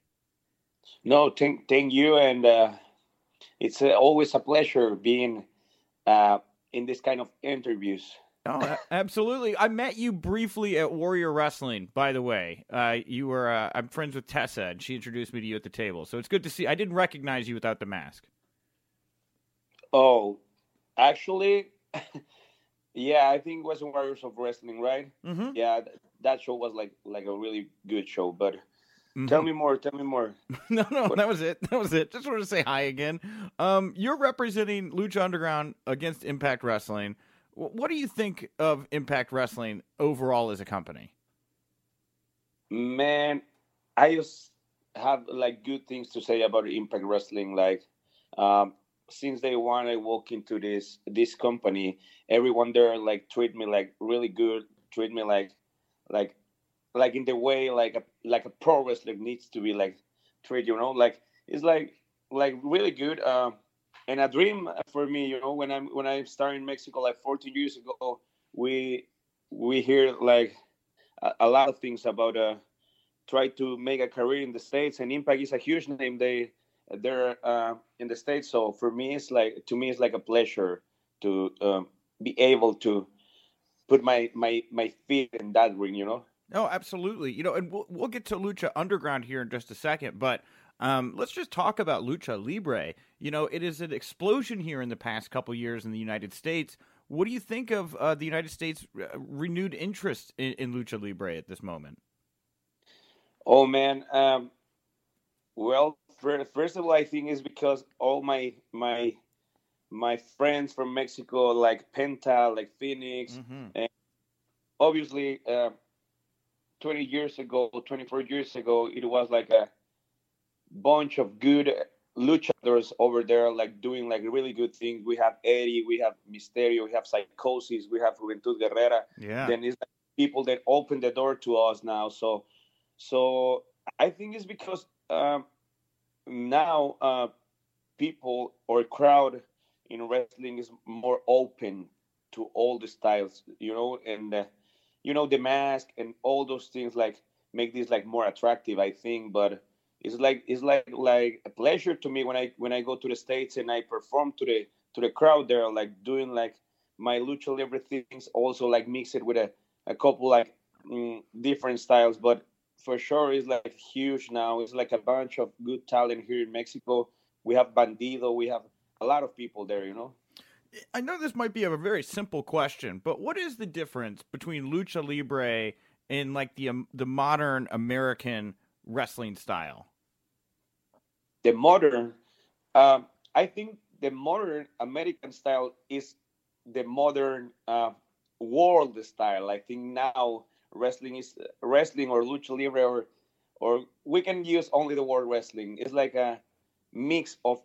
No, thank, thank you. And uh, it's uh, always a pleasure being uh, in this kind of interviews. Oh, absolutely. I met you briefly at Warrior Wrestling, by the way. Uh, you were, uh, I'm friends with Tessa, and she introduced me to you at the table. So it's good to see. I didn't recognize you without the mask. Oh, actually, yeah, I think it was Warriors of Wrestling, right? Mm-hmm. Yeah, that show was like like a really good show. But mm-hmm. tell me more. Tell me more. no, no, what? that was it. That was it. Just wanted to say hi again. Um, you're representing Lucha Underground against Impact Wrestling. What do you think of Impact Wrestling overall as a company? Man, I just have like good things to say about Impact Wrestling. Like, um, since day one, I walk into this this company. Everyone there like treat me like really good. Treat me like like like in the way like a like a pro wrestler needs to be like treat. You know, like it's like like really good. Um, and a dream for me you know when i'm when i started in mexico like 14 years ago we we hear like a, a lot of things about uh try to make a career in the states and impact is a huge name. They they're uh, in the states. So for me it's like to me it's like a pleasure to um, be able to put my my my feet in that ring you know? No absolutely. You know and we'll, we'll get to lucha underground here in just a second but um, let's just talk about lucha libre. You know, it is an explosion here in the past couple years in the United States. What do you think of uh, the United States' uh, renewed interest in, in, lucha libre at this moment? Oh man, um, well, first of all, I think it's because all my my my friends from Mexico, like Penta, like Fenix, mm-hmm. and obviously, uh, 20 years ago, 24 years ago, it was like a bunch of good luchadors over there, like doing like really good things. We have Eddie, we have Mysterio, we have Psicosis, we have Juventud Guerrera. Yeah. Then it's like people that open the door to us now. So, so I think it's because um, now uh, people or crowd in wrestling is more open to all the styles, you know, and uh, you know the mask and all those things like make this like more attractive. I think, but it's like it's like like a pleasure to me when I when I go to the states and I perform to the to the crowd there, like doing like my lucha libre things, also like mix it with a, a couple like mm, different styles. But for sure, it's like huge now. It's like a bunch of good talent here in Mexico. We have Bandido. We have a lot of people there. You know. I know this might be a very simple question, but what is the difference between lucha libre and like the um, the modern American wrestling style? The modern, um, I think the modern American style is the modern uh, world style. I think now wrestling is wrestling or lucha libre or or we can use only the word wrestling. It's like a mix of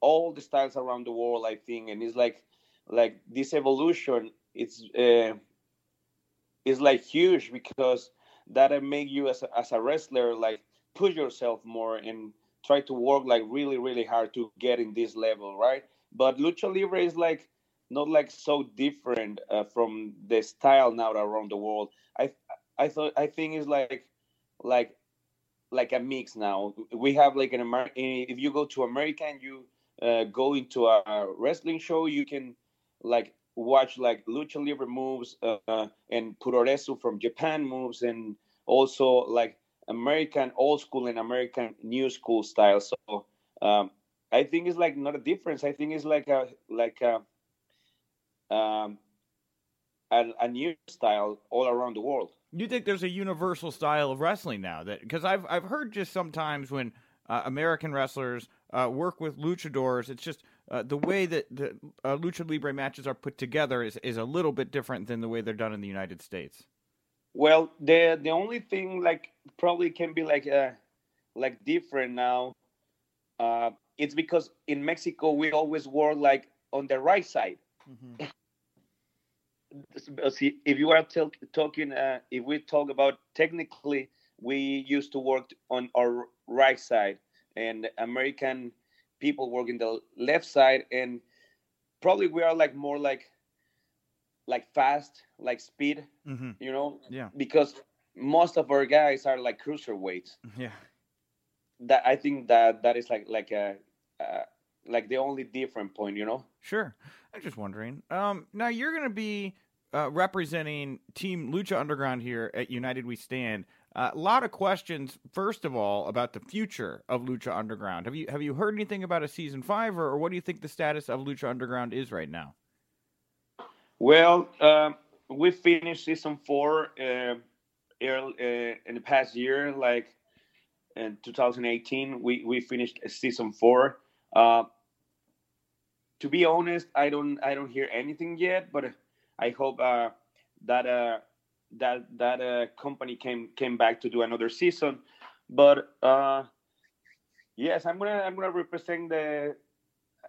all the styles around the world, I think, and it's like like this evolution. It's uh, is like huge because that make you as a, as a wrestler like push yourself more and try to work like really really hard to get in this level, right? But lucha libre is like not like so different uh, from the style now around the world. I I thought I think it's like like like a mix now. We have like an American. If you go to America and you uh, go into a wrestling show, you can like watch like lucha libre moves uh, and puroresu from Japan moves, and also like American old school and American new school style. So um, I think it's like not a difference. I think it's like a like a um, a, a new style all around the world. You think there's a universal style of wrestling now that because I've I've heard just sometimes when uh, American wrestlers uh, work with luchadors, it's just uh, the way that the uh, lucha libre matches are put together is is a little bit different than the way they're done in the United States. Well, the the only thing like probably can be like uh like different now. Uh, it's because in Mexico we always work like on the right side. Mm-hmm. See, if you are t- talking, uh, if we talk about technically, we used to work on our right side, and American people work in the left side, and probably we are like more like like fast, like speed, mm-hmm. you know? Yeah. Because most of our guys are like cruiserweights. Yeah. That I think that that is like like a uh, like the only different point, you know? Sure. I'm just wondering. Um, now you're going to be uh, representing Team Lucha Underground here at United We Stand. Uh, a lot of questions. First of all, about the future of Lucha Underground. Have you have you heard anything about a season five, or, or what do you think the status of Lucha Underground is right now? Well, um, we finished season four uh, uh, in the past year, like in 2018. We we finished season four. Uh, to be honest, I don't I don't hear anything yet, but I hope uh, that uh, that that uh, company came came back to do another season. But uh, yes, I'm gonna I'm gonna represent the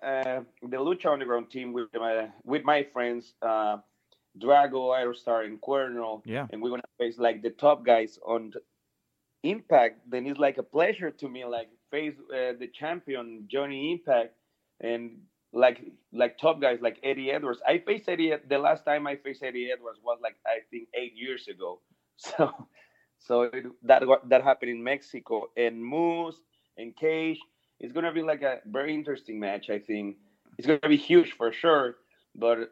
uh, the Lucha Underground team with my with my friends, uh, Drago, Aerostar, and Cuerno. Yeah. And we're gonna face like the top guys on Impact. Then it's like a pleasure to me, like face uh, the champion Johnny Impact, and like like top guys like Eddie Edwards. I faced Eddie the last time I faced Eddie Edwards was like I think eight years ago. So so it, that that happened in Mexico and Moose and Cage it's to be like a very interesting match. I think it's to be huge for sure, but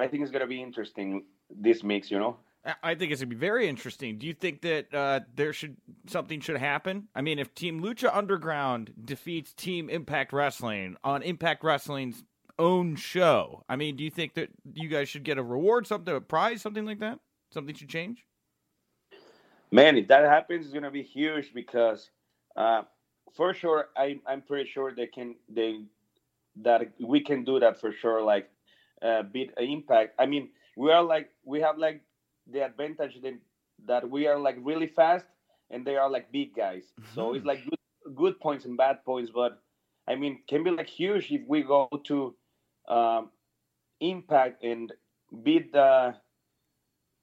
I think it's going to be interesting this mix. You know. I think it's gonna be very interesting. Do you think that uh, there should something should happen? I mean, if Team Lucha Underground defeats Team Impact Wrestling on Impact Wrestling's own show, I mean, do you think that you guys should get a reward, something, a prize, something like that? Something should change. Man, if that happens, it's gonna be huge because uh, for sure, I I'm pretty sure they can they that we can do that for sure. Like uh, beat impact. I mean, we are like we have like the advantage that that we are like really fast and they are like big guys. Mm-hmm. So it's like good good points and bad points. But I mean, can be like huge if we go to um, impact and beat the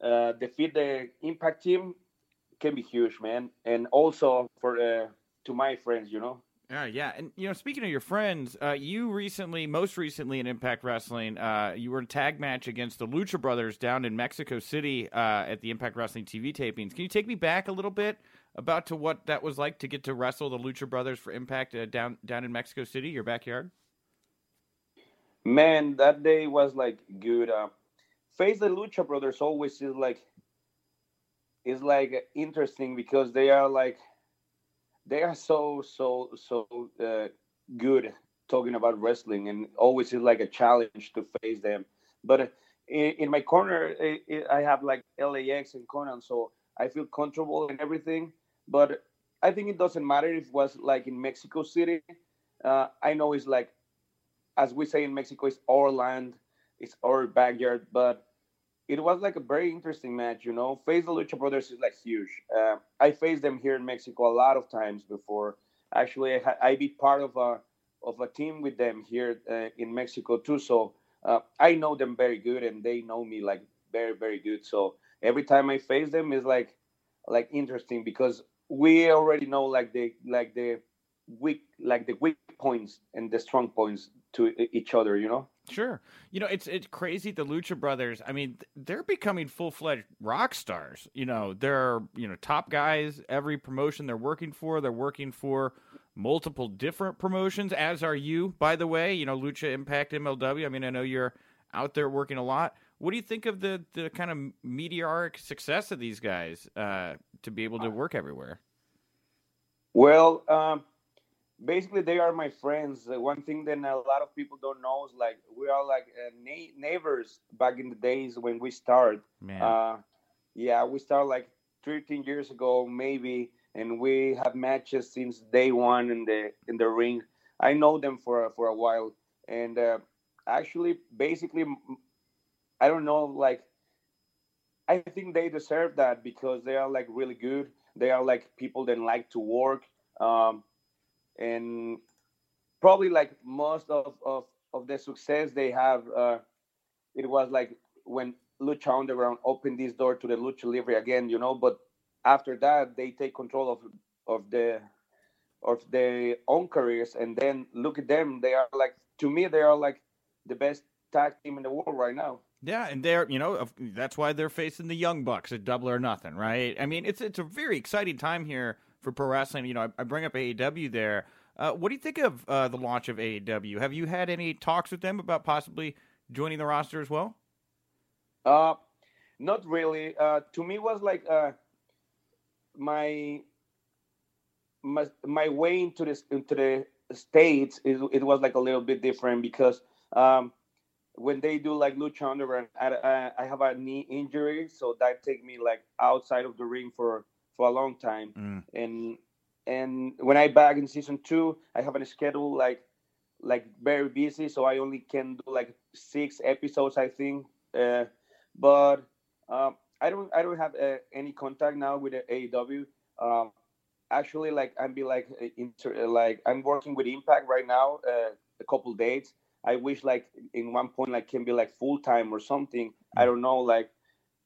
uh, defeat the impact team can be huge, man. And also for uh, to my friends, you know. Yeah, yeah, and you know, speaking of your friends, uh, you recently, most recently in Impact Wrestling, uh, you were in a tag match against the Lucha Brothers down in Mexico City uh, at the Impact Wrestling TV tapings. Can you take me back a little bit about to what that was like to get to wrestle the Lucha Brothers for Impact uh, down down in Mexico City, your backyard? Man, that day was like good. Uh, face the Lucha Brothers always is like is like interesting because they are like they are so so so uh, good talking about wrestling, and always is like a challenge to face them. But in, in my corner, I have like LAX and Konnan, so I feel comfortable and everything. But I think it doesn't matter if it was like in Mexico City. Uh, I know it's like, as we say in Mexico, it's our land, it's our backyard. But it was like a very interesting match. You know, face the Lucha Brothers is like huge. Uh, I faced them here in Mexico a lot of times before. Actually, I, I be part of a of a team with them here uh, in Mexico too. So uh, I know them very good, and they know me like very very good. So every time I face them is like like interesting because we already know like the like the weak like the weak points and the strong points to each other. You know. Sure. You know, it's it's crazy the Lucha Brothers, I mean, they're becoming full-fledged rock stars. You know, they're, you know, top guys every promotion they're working for, they're working for multiple different promotions as are you, by the way, you know, Lucha Impact MLW. I mean, I know you're out there working a lot. What do you think of the the kind of meteoric success of these guys uh, to be able to work everywhere? Well, um, basically they are my friends. Uh, one thing that a lot of people don't know is like we are like uh, na- neighbors back in the days when we start. Man. Uh, yeah, we started like 13 years ago maybe, and we have matches since day one in the in the ring. I know them for for a while, and uh, actually, basically, I don't know like. I think they deserve that because they are like really good. They are like people that like to work. Um, and probably like most of, of, of the success they have, uh, it was like when Lucha Underground opened this door to the Lucha Libre again, you know. But after that, they take control of of the of their own careers, and then look at them. They are like to me, they are like the best tag team in the world right now. Yeah, and they're you know that's why they're facing the Young Bucks at Double or Nothing, right? I mean, it's it's a very exciting time here for pro wrestling. You know, I, I bring up AEW there. Uh, what do you think of uh, the launch of AEW? Have you had any talks with them about possibly joining the roster as well? Uh, not really. Uh, to me, was like uh, my my my way into this into the states. It, it was like a little bit different because um, when they do like lucha underground, I, I, I have a knee injury, so that take me like outside of the ring for for a long time. Mm. And and when I back in season two, I have a schedule like like very busy, so I only can do like six episodes, I think. Uh, but um, I don't I don't have uh, any contact now with the AEW. Um, actually, like I'm be like uh, inter, like I'm working with Impact right now, uh, a couple dates. I wish like in one point like can be like full time or something. I don't know like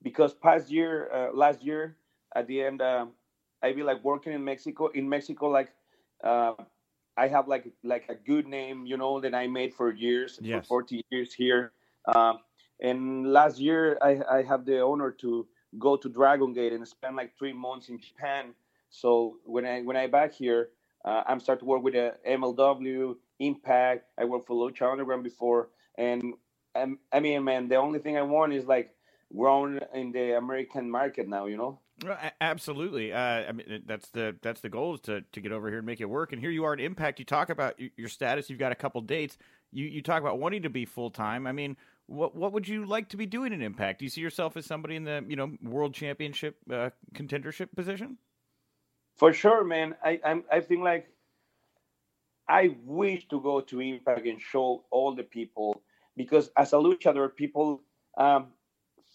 because past year, uh, last year at the end, um, I be like working in Mexico. In Mexico, like uh, I have like like a good name, you know, that I made for years, Yes. for 40 years here. Um, and last year, I, I have the honor to go to Dragon Gate and spend like three months in Japan. So when I when I back here, uh, I'm start to work with the MLW, Impact. I worked for Lucha Underground before, and um, I mean, man, the only thing I want is like grown in the American market now, you know. Absolutely. Uh, I mean, that's the that's the goal is to, to get over here and make it work. And here you are at Impact. You talk about your status. You've got a couple dates. You you talk about wanting to be full time. I mean, what what would you like to be doing in Impact? Do you see yourself as somebody in the you know world championship uh, contendership position? For sure, man. I I'm, I think like I wish to go to Impact and show all the people because as a luchador, people um,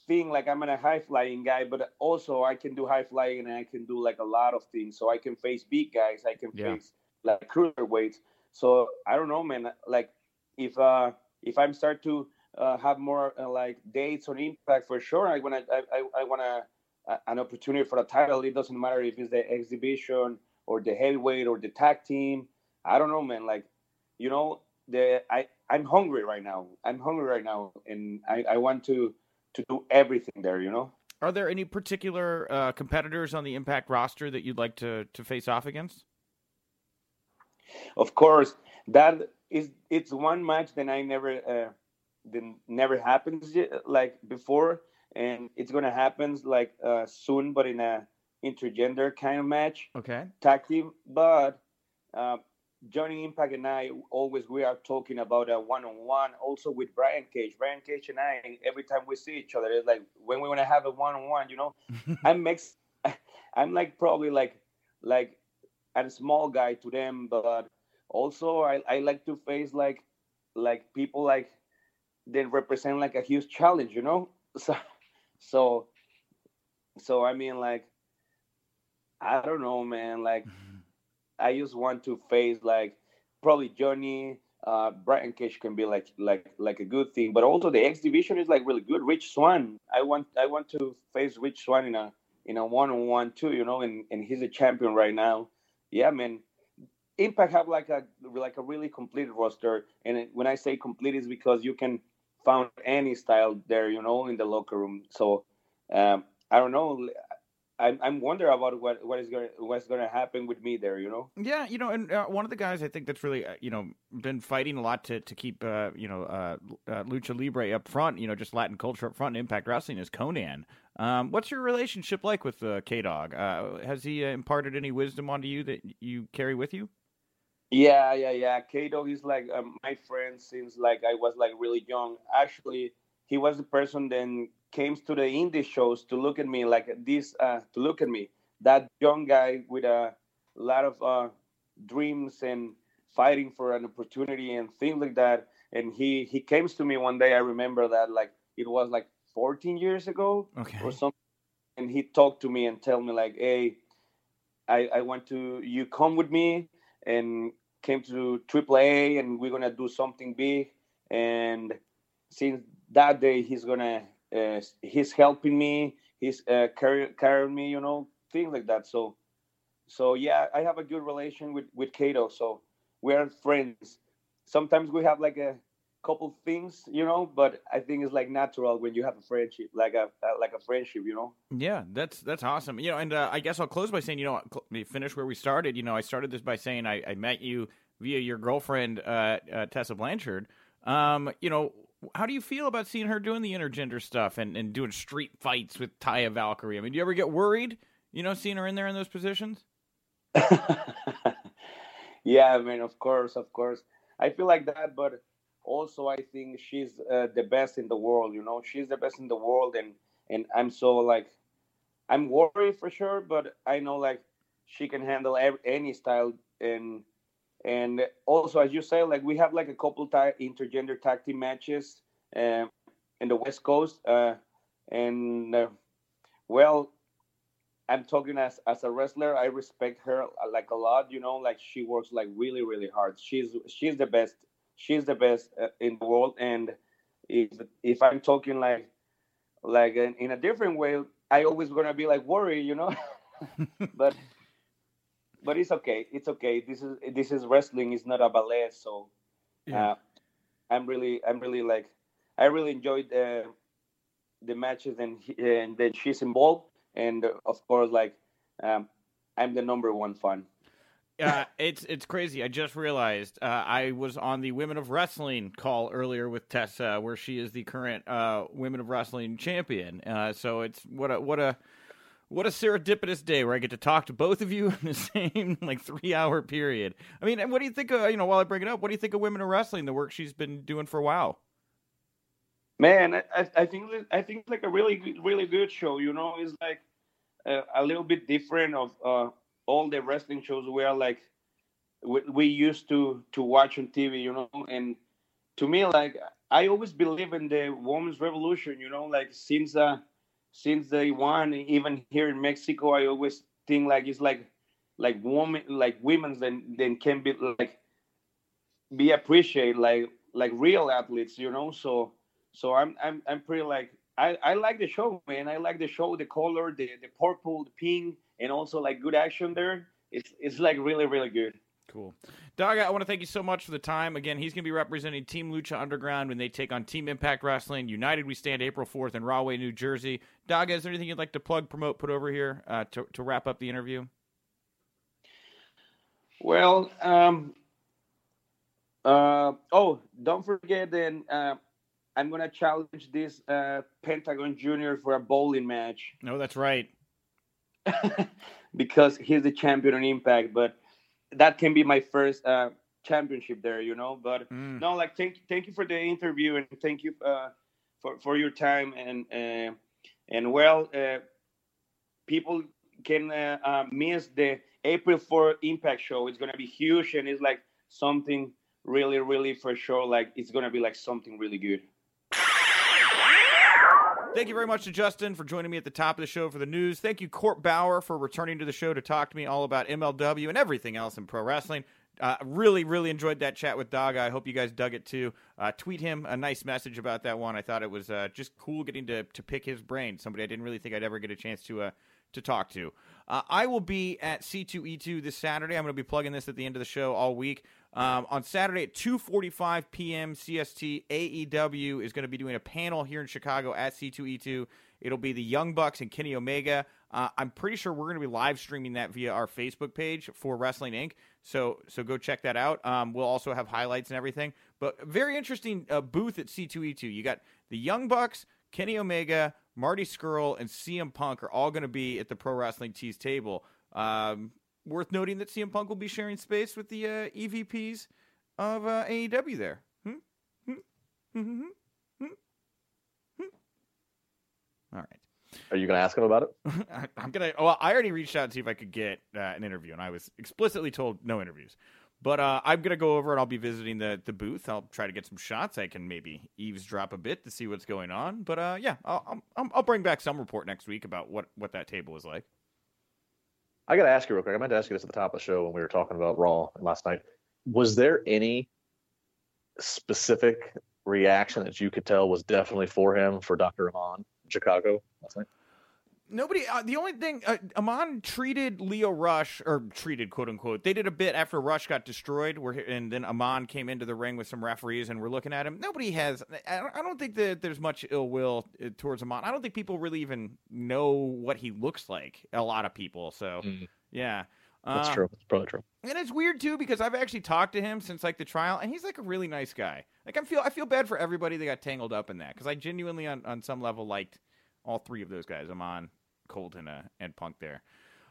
think like I'm a high flying guy, but also I can do high flying and I can do like a lot of things. So I can face big guys, I can Yeah. face like cruiserweights. So I don't know, man. Like if uh if I'm start to uh, have more uh, like dates on Impact for sure, I wanna I I, I wanna uh, an opportunity for a title. It doesn't matter if it's the X Division or the heavyweight or the tag team. I don't know, man. Like, you know, the I I'm hungry right now. I'm hungry right now, and I I want to to do everything there. You know. Are there any particular uh, competitors on the Impact roster that you'd like to to face off against? Of course, that is it's one match that I never uh, that never happens yet, like before, and it's gonna happen like uh, soon, but in a intergender kind of match. Okay. tag team, but uh, Johnny Impact and I always we are talking about a one-on-one. Also with Brian Cage, Brian Cage and I, every time we see each other, it's like when we want to have a one-on-one. You know, I'm mix, I'm like probably like like a small guy to them, but also I, I like to face like like people like that represent like a huge challenge. You know, so So, so I mean, like, I don't know, man. Like, I just want to face like probably Johnny. Uh, Brian Cage can be like like like a good thing, but also the X division is like really good. Rich Swann, I want I want to face Rich Swann in a in a one on one too, you know, and, and he's a champion right now. Yeah, man. Impact have like a like a really complete roster, and when I say complete is because you can found any style there, you know, in the locker room. So um, I don't know. I'm I'm wondering about what what is going what's going to happen with me there. You know. Yeah, you know, and uh, one of the guys I think that's really uh, you know been fighting a lot to to keep uh, you know uh, uh lucha libre up front. You know, just Latin culture up front. Impact Wrestling is Konnan. Um, what's your relationship like with uh, K Dog? has he imparted any wisdom onto you that you carry with you? Yeah, yeah, yeah. K Dog is like um, my friend since like I was like really young. Actually, he was the person then came to the indie shows to look at me like this, uh, to look at me, that young guy with a lot of uh, dreams and fighting for an opportunity and things like that. And he he came to me one day. I remember that like it was like 14 years ago okay. or something. And he talked to me and tell me like, "Hey, I I want to you come with me and came to AAA and we're gonna do something big." And since that day, he's gonna uh, he's helping me, he's uh, carrying me, you know, things like that. So, so yeah, I have a good relation with with Kato. So we're friends. Sometimes we have like a couple things, you know, but I think it's like natural when you have a friendship, like a uh, like a friendship, you know. Yeah, that's that's awesome. You know, and uh, I guess I'll close by saying, you know, finish where we started. You know, I started this by saying I, I met you via your girlfriend uh, uh, Tessa Blanchard. Um, you know, how do you feel about seeing her doing the intergender stuff and, and doing street fights with Taya Valkyrie? I mean, do you ever get worried, you know, seeing her in there in those positions? yeah, I mean, of course, of course. I feel like that, but also I think she's uh, the best in the world. You know, she's the best in the world, and and I'm so like, I'm worried for sure, but I know like she can handle every, any style and and also, as you say, like we have like a couple intergender tag team matches uh, in the West Coast, uh, and uh, well, I'm talking as as a wrestler. I respect her uh, like a lot. You know, like she works like really really hard. She's she's the best. She's the best uh, in the world. And if if I'm talking like like in, in a different way, I always gonna be like worried. You know, but but it's okay. It's okay. This is this is wrestling. It's not a ballet. So, yeah. uh, I'm really I'm really like I really enjoyed uh, the matches and and then she's involved and uh, of course like um, I'm the number one fan. uh, it's it's crazy. I just realized uh, I was on the Women of Wrestling call earlier with Tessa, where she is the current uh, Women of Wrestling champion. Uh, so it's what a what a what a serendipitous day where I get to talk to both of you in the same like three hour period. I mean, what do you think of, you know, while I bring it up, what do you think of women in wrestling, the work she's been doing for a while? Man, I, I think I think like a really really good show. You know, it's like a, a little bit different of uh, all the wrestling shows we are like we, we used to to watch on TV. You know, and to me, like I always believe in the women's revolution. You know, like since uh, since day one, even here in Mexico, I always think like it's like like woman like women then then can be like be appreciated like like real athletes, you know. So so I'm I'm I'm pretty like I, I like the show, man. I like the show, the color, the the purple, the pink, and also like good action there. It's it's like really really good. Cool. Daga, I want to thank you so much for the time. Again, he's going to be representing Team Lucha Underground when they take on Team Impact Wrestling. United We Stand April 4th in Rahway, New Jersey. Daga, is there anything you'd like to plug, promote, put over here uh, to, to wrap up the interview? Well, um, uh, oh, don't forget then uh, I'm going to challenge this uh, Pentagon Junior for a bowling match. No, that's right. because he's the champion on Impact, but that can be my first uh, championship there, you know. But mm. no, like thank thank you for the interview and thank you uh, for for your time and uh, and well, uh, people can uh, uh, miss the April 4 Impact show. It's gonna be huge and it's like something really really for sure. Like it's gonna be like something really good. Thank you very much to Justin for joining me at the top of the show for the news. Thank you, Court Bauer, for returning to the show to talk to me all about MLW and everything else in pro wrestling. Uh, really, really enjoyed that chat with Daga. I hope you guys dug it too. Uh, tweet him a nice message about that one. I thought it was uh, just cool getting to, to pick his brain. Somebody I didn't really think I'd ever get a chance to uh, to talk to. Uh, I will be at C2E2 this Saturday. I'm going to be plugging this at the end of the show all week. Um, on Saturday at 2:45 p.m. CST, AEW is going to be doing a panel here in Chicago at C2E2. It'll be the Young Bucks and Kenny Omega. Uh, I'm pretty sure we're going to be live streaming that via our Facebook page for Wrestling Inc. So so go check that out. Um, we'll also have highlights and everything. But very interesting uh, booth at C2E2. You got the Young Bucks, Kenny Omega, Marty Scurll, and CM Punk are all going to be at the Pro Wrestling Tees table. Um, worth noting that CM Punk will be sharing space with the uh, EVPs of uh, AEW there. Hmm? Hmm? Hmm? Hmm? Hmm? Hmm? All right. Are you going to ask him about it? I, I'm gonna. Well, I already reached out to see if I could get uh, an interview, and I was explicitly told no interviews. But uh, I'm gonna go over and I'll be visiting the the booth. I'll try to get some shots. I can maybe eavesdrop a bit to see what's going on. But uh, yeah, I'll, I'll I'll bring back some report next week about what what that table is like. I got to ask you real quick. I meant to ask you this at the top of the show when we were talking about Raw last night. Was there any specific reaction that you could tell was definitely for him for Dr. Amann in Chicago last night? Nobody. Uh, the only thing, uh, Amann treated Lio Rush, or treated quote unquote. They did a bit after Rush got destroyed, where and then Amann came into the ring with some referees, and we're looking at him. Nobody has. I don't, I don't think that there's much ill will uh, towards Amann. I don't think people really even know what he looks like. A lot of people. So Mm. yeah. That's Um, true. That's probably true. and it's weird too because I've actually talked to him since like the trial, and he's like a really nice guy. Like I feel I feel bad for everybody that got tangled up in that because I genuinely on, on some level liked all three of those guys. I'm on Colton uh, and Punk there.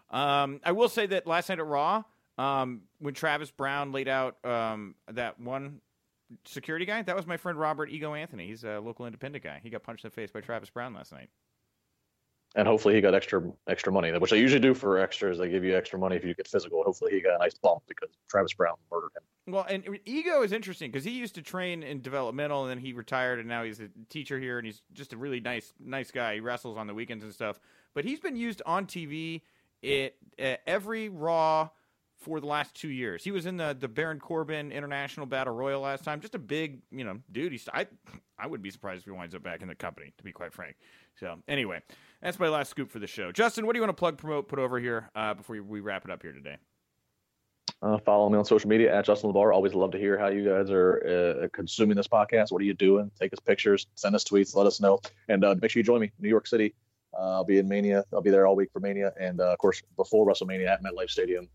Um, I will say that last night at Raw, um, when Travis Brown laid out um, that one security guy, that was my friend Robert Ego Anthony. He's a local independent guy. He got punched in the face by Travis Brown last night. And hopefully he got extra extra money, which they usually do for extras. They give you extra money if you get physical. Hopefully he got a nice bump because Travis Brown murdered him. Well, and Ego is interesting because he used to train in developmental, and then he retired, and now he's a teacher here, and he's just a really nice, nice guy. He wrestles on the weekends and stuff. But he's been used on TV at, at every Raw for the last two years. He was in the the Baron Corbin International Battle Royal last time. Just a big, you know, dude. He's I I would be surprised if he winds up back in the company, to be quite frank. So anyway, that's my last scoop for the show. Justin, what do you want to plug, promote, put over here uh, before we wrap it up here today? Uh, follow me on social media at Justin LaBar. Always love to hear how you guys are uh, consuming this podcast. What are you doing? Take us pictures, send us tweets, let us know, and uh, make sure you join me, New York City. Uh, I'll be in Mania. I'll be there all week for Mania, and uh, of course before WrestleMania at MetLife Stadium,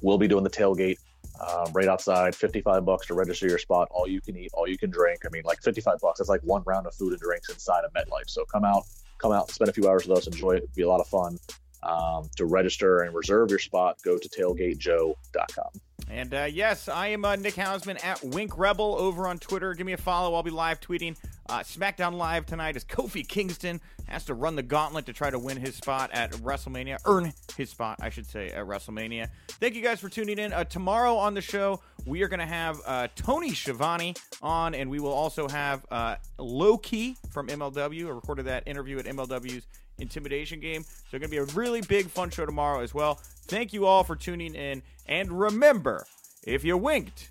we'll be doing the tailgate uh, right outside. Fifty-five bucks to register your spot. All you can eat, all you can drink. I mean, like fifty-five bucks. That's like one round of food and drinks inside of MetLife. So come out, come out, spend a few hours with us, enjoy it. It'll be a lot of fun. Um, to register and reserve your spot, go to tailgatejoe.com. And uh, yes, I am uh, Nick Hausman at Wink Rebel over on Twitter. Give me a follow. I'll be live tweeting. Uh, SmackDown Live tonight as Kofi Kingston has to run the gauntlet to try to win his spot at WrestleMania, earn his spot, I should say, at WrestleMania. Thank you guys for tuning in. Uh, tomorrow on the show, we are going to have uh, Tony Schiavone on, and we will also have uh, Low Ki from MLW. I recorded that interview at MLW's Intimidation Game. So, going to be a really big, fun show tomorrow as well. Thank you all for tuning in. And remember, if you winked,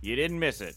you didn't miss it.